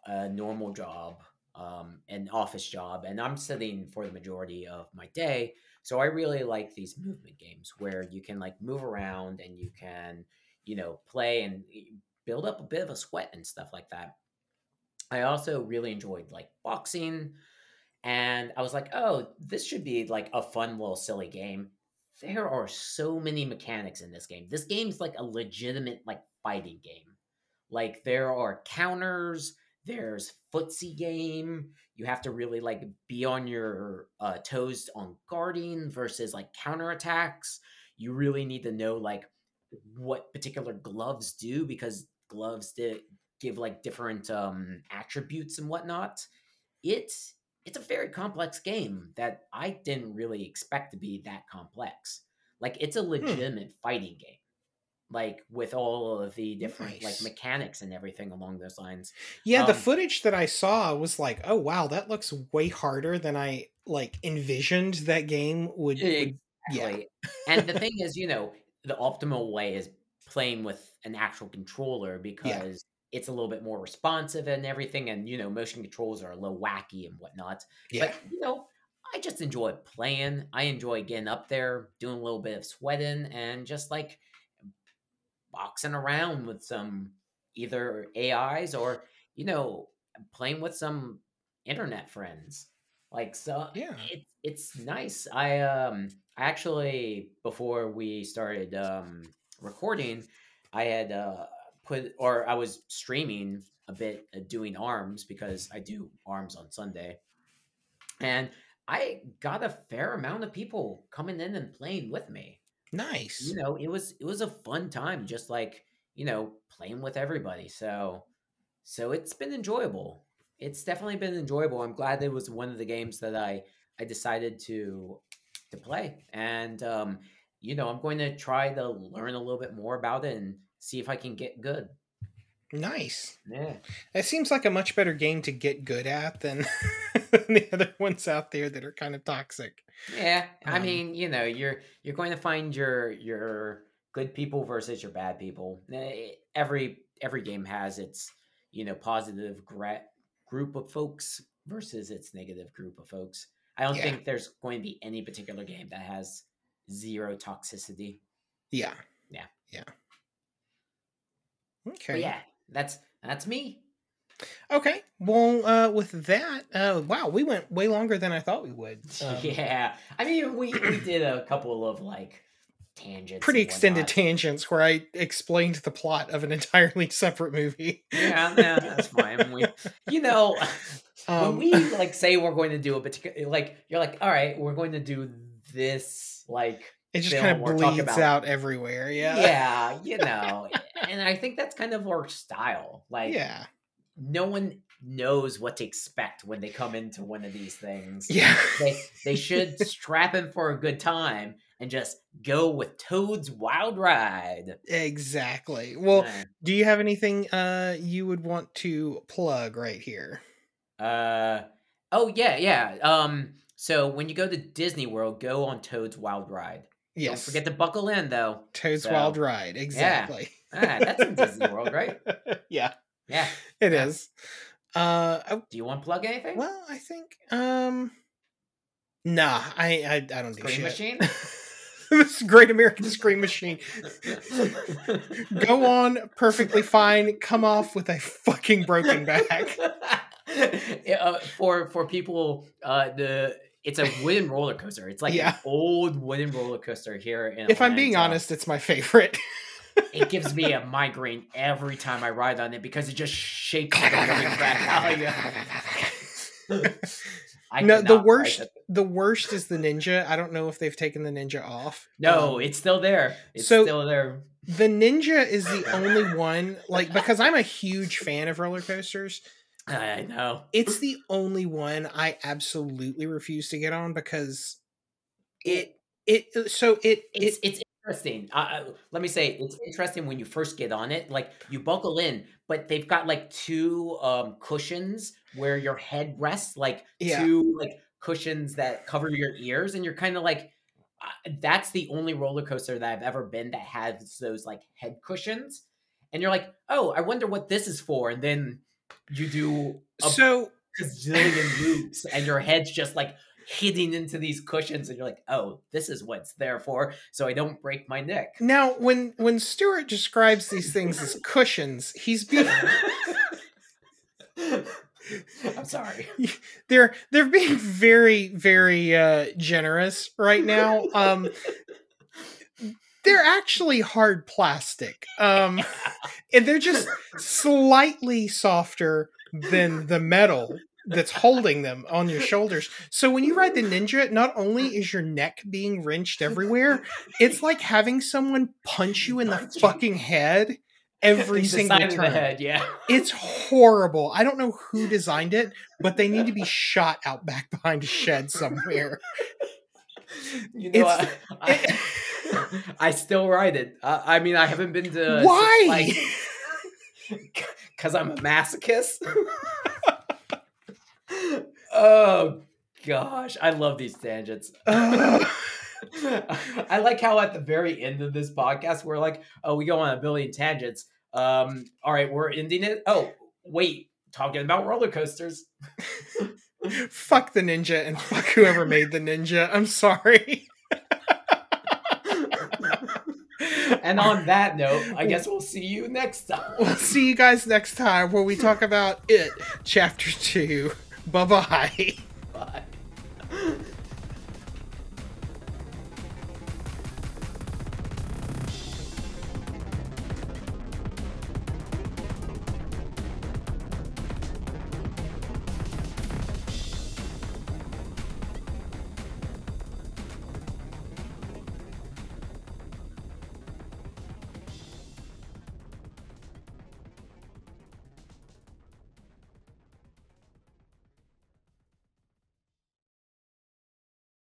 a normal job, um, an office job, and I'm sitting for the majority of my day. So I really like these movement games where you can like move around and you can, you know, play and build up a bit of a sweat and stuff like that. I also really enjoyed like boxing, and I was like, oh, this should be like a fun little silly game. There are so many mechanics in this game. This game's like a legitimate like fighting game. Like there are counters, there's footsie game. You have to really like be on your uh, toes on guarding versus like counterattacks. You really need to know like what particular gloves do because gloves di- give like different um attributes and whatnot. It's it's a very complex game that I didn't really expect to be that complex. Like it's a legitimate fighting game. Like with all of the different Nice. like mechanics and everything along those lines. yeah, the Um, footage that I saw was like, oh wow, that looks way harder than I like envisioned that game would. would yeah. And the thing is, you know, the optimal way is playing with an actual controller because it's a little bit more responsive and everything. And, you know, motion controls are a little wacky and whatnot. yeah. But, you know, I just enjoy playing. I enjoy getting up there, doing a little bit of sweating, and just like boxing around with some either AIs or, you know, playing with some internet friends. Like so Yeah. it's it's nice. I um I actually before we started um recording, I had uh put or I was streaming a bit uh, doing arms because I do arms on Sunday. And I got a fair amount of people coming in and playing with me. Nice. You know, it was it was a fun time just like, you know, playing with everybody. So so it's been enjoyable. It's definitely been enjoyable. I'm glad it was one of the games that I I decided to to play. And um, you know, I'm going to try to learn a little bit more about it and see if I can get good. Nice. Yeah. That seems like a much better game to get good at than, the other ones out there that are kind of toxic. Yeah. I Um, mean, you know, you're you're going to find your your good people versus your bad people. Eh, Every every game has its, you know, positive gra- group of folks versus its negative group of folks. I don't Yeah. think there's going to be any particular game that has zero toxicity. Yeah. Yeah. Yeah. But Okay. yeah, that's that's me. Okay. Well, uh, with that, uh, wow, we went way longer than I thought we would. Um, yeah. I mean, we we did a couple of like tangents. Pretty extended tangents where I explained the plot of an entirely separate movie. Yeah, yeah, that's fine. We, you know, Um, when we like say we're going to do a particular, like you're like, all right, we're going to do this, like, it just kind of bleeds out everywhere. Yeah. yeah, you know, and I think that's kind of our style. Like, Yeah. no one knows what to expect when they come into one of these things. Yeah. They they should strap in for a good time and just go with Toad's Wild Ride. exactly. Well, Uh, do you have anything uh you would want to plug right here? Uh oh yeah, yeah. Um so when you go to Disney World, go on Toad's Wild Ride. Yes. Don't forget to buckle in though. Toad's so- Wild Ride. Exactly. Ah, that's in Disney World, right? yeah, Yeah. it Yeah. is. Uh I- Do you want to plug anything? well, I think um Nah, I I, I don't do Scream shit. Machine? this Great American Scream Machine. Go on perfectly fine. Come off with a fucking broken back. Yeah, uh, for for people, uh, the it's a wooden roller coaster. It's like Yeah. an old wooden roller coaster here. In If I'm being honest, it's my favorite. it gives me a migraine every time I ride on it because it just shakes like back. Oh, yeah. I no, the worst. The worst is the ninja. I don't know if they've taken the ninja off. No, Um, it's still there. It's so- still there. the ninja is the only one. Like because I'm a huge fan of roller coasters. I know. It's the only one I absolutely refuse to get on because it it so it It's it it's interesting. Uh, uh, let me say, it's interesting when you first get on it. Like you buckle in, but they've got like two um cushions where your head rests, like Yeah. two like cushions that cover your ears, and you're kind of like. Uh, that's the only roller coaster that I've ever been that has those like head cushions, and you're like, oh, I wonder what this is for, and then you do a so gazillion loops, and your head's just like hitting into these cushions, and you're like, oh, this is what's there for, so I don't break my neck. now when when Stuart describes these things as cushions, he's being I'm sorry. they're they're being very very uh generous right now. Um they're actually hard plastic. Um and they're just slightly softer than the metal that's holding them on your shoulders. So when you ride the ninja, not only is your neck being wrenched everywhere, it's like having someone punch you in the fucking head every the single turn. the head, yeah. It's horrible. I don't know who designed it, but they need to be shot out back behind a shed somewhere. You know, I, I, I still ride it. Uh, I mean, I haven't been to Why? Because I'm a masochist. oh gosh, I love these tangents. I like how at the very end of this podcast we're like, oh, we go on a billion tangents. Um, all right, we're ending it. Oh, wait, talking about roller coasters. Fuck the ninja and fuck whoever made the ninja. I'm sorry. and on that note, I guess we'll see you next time. We'll see you guys next time where we talk about it, chapter two. Bye bye. Bye.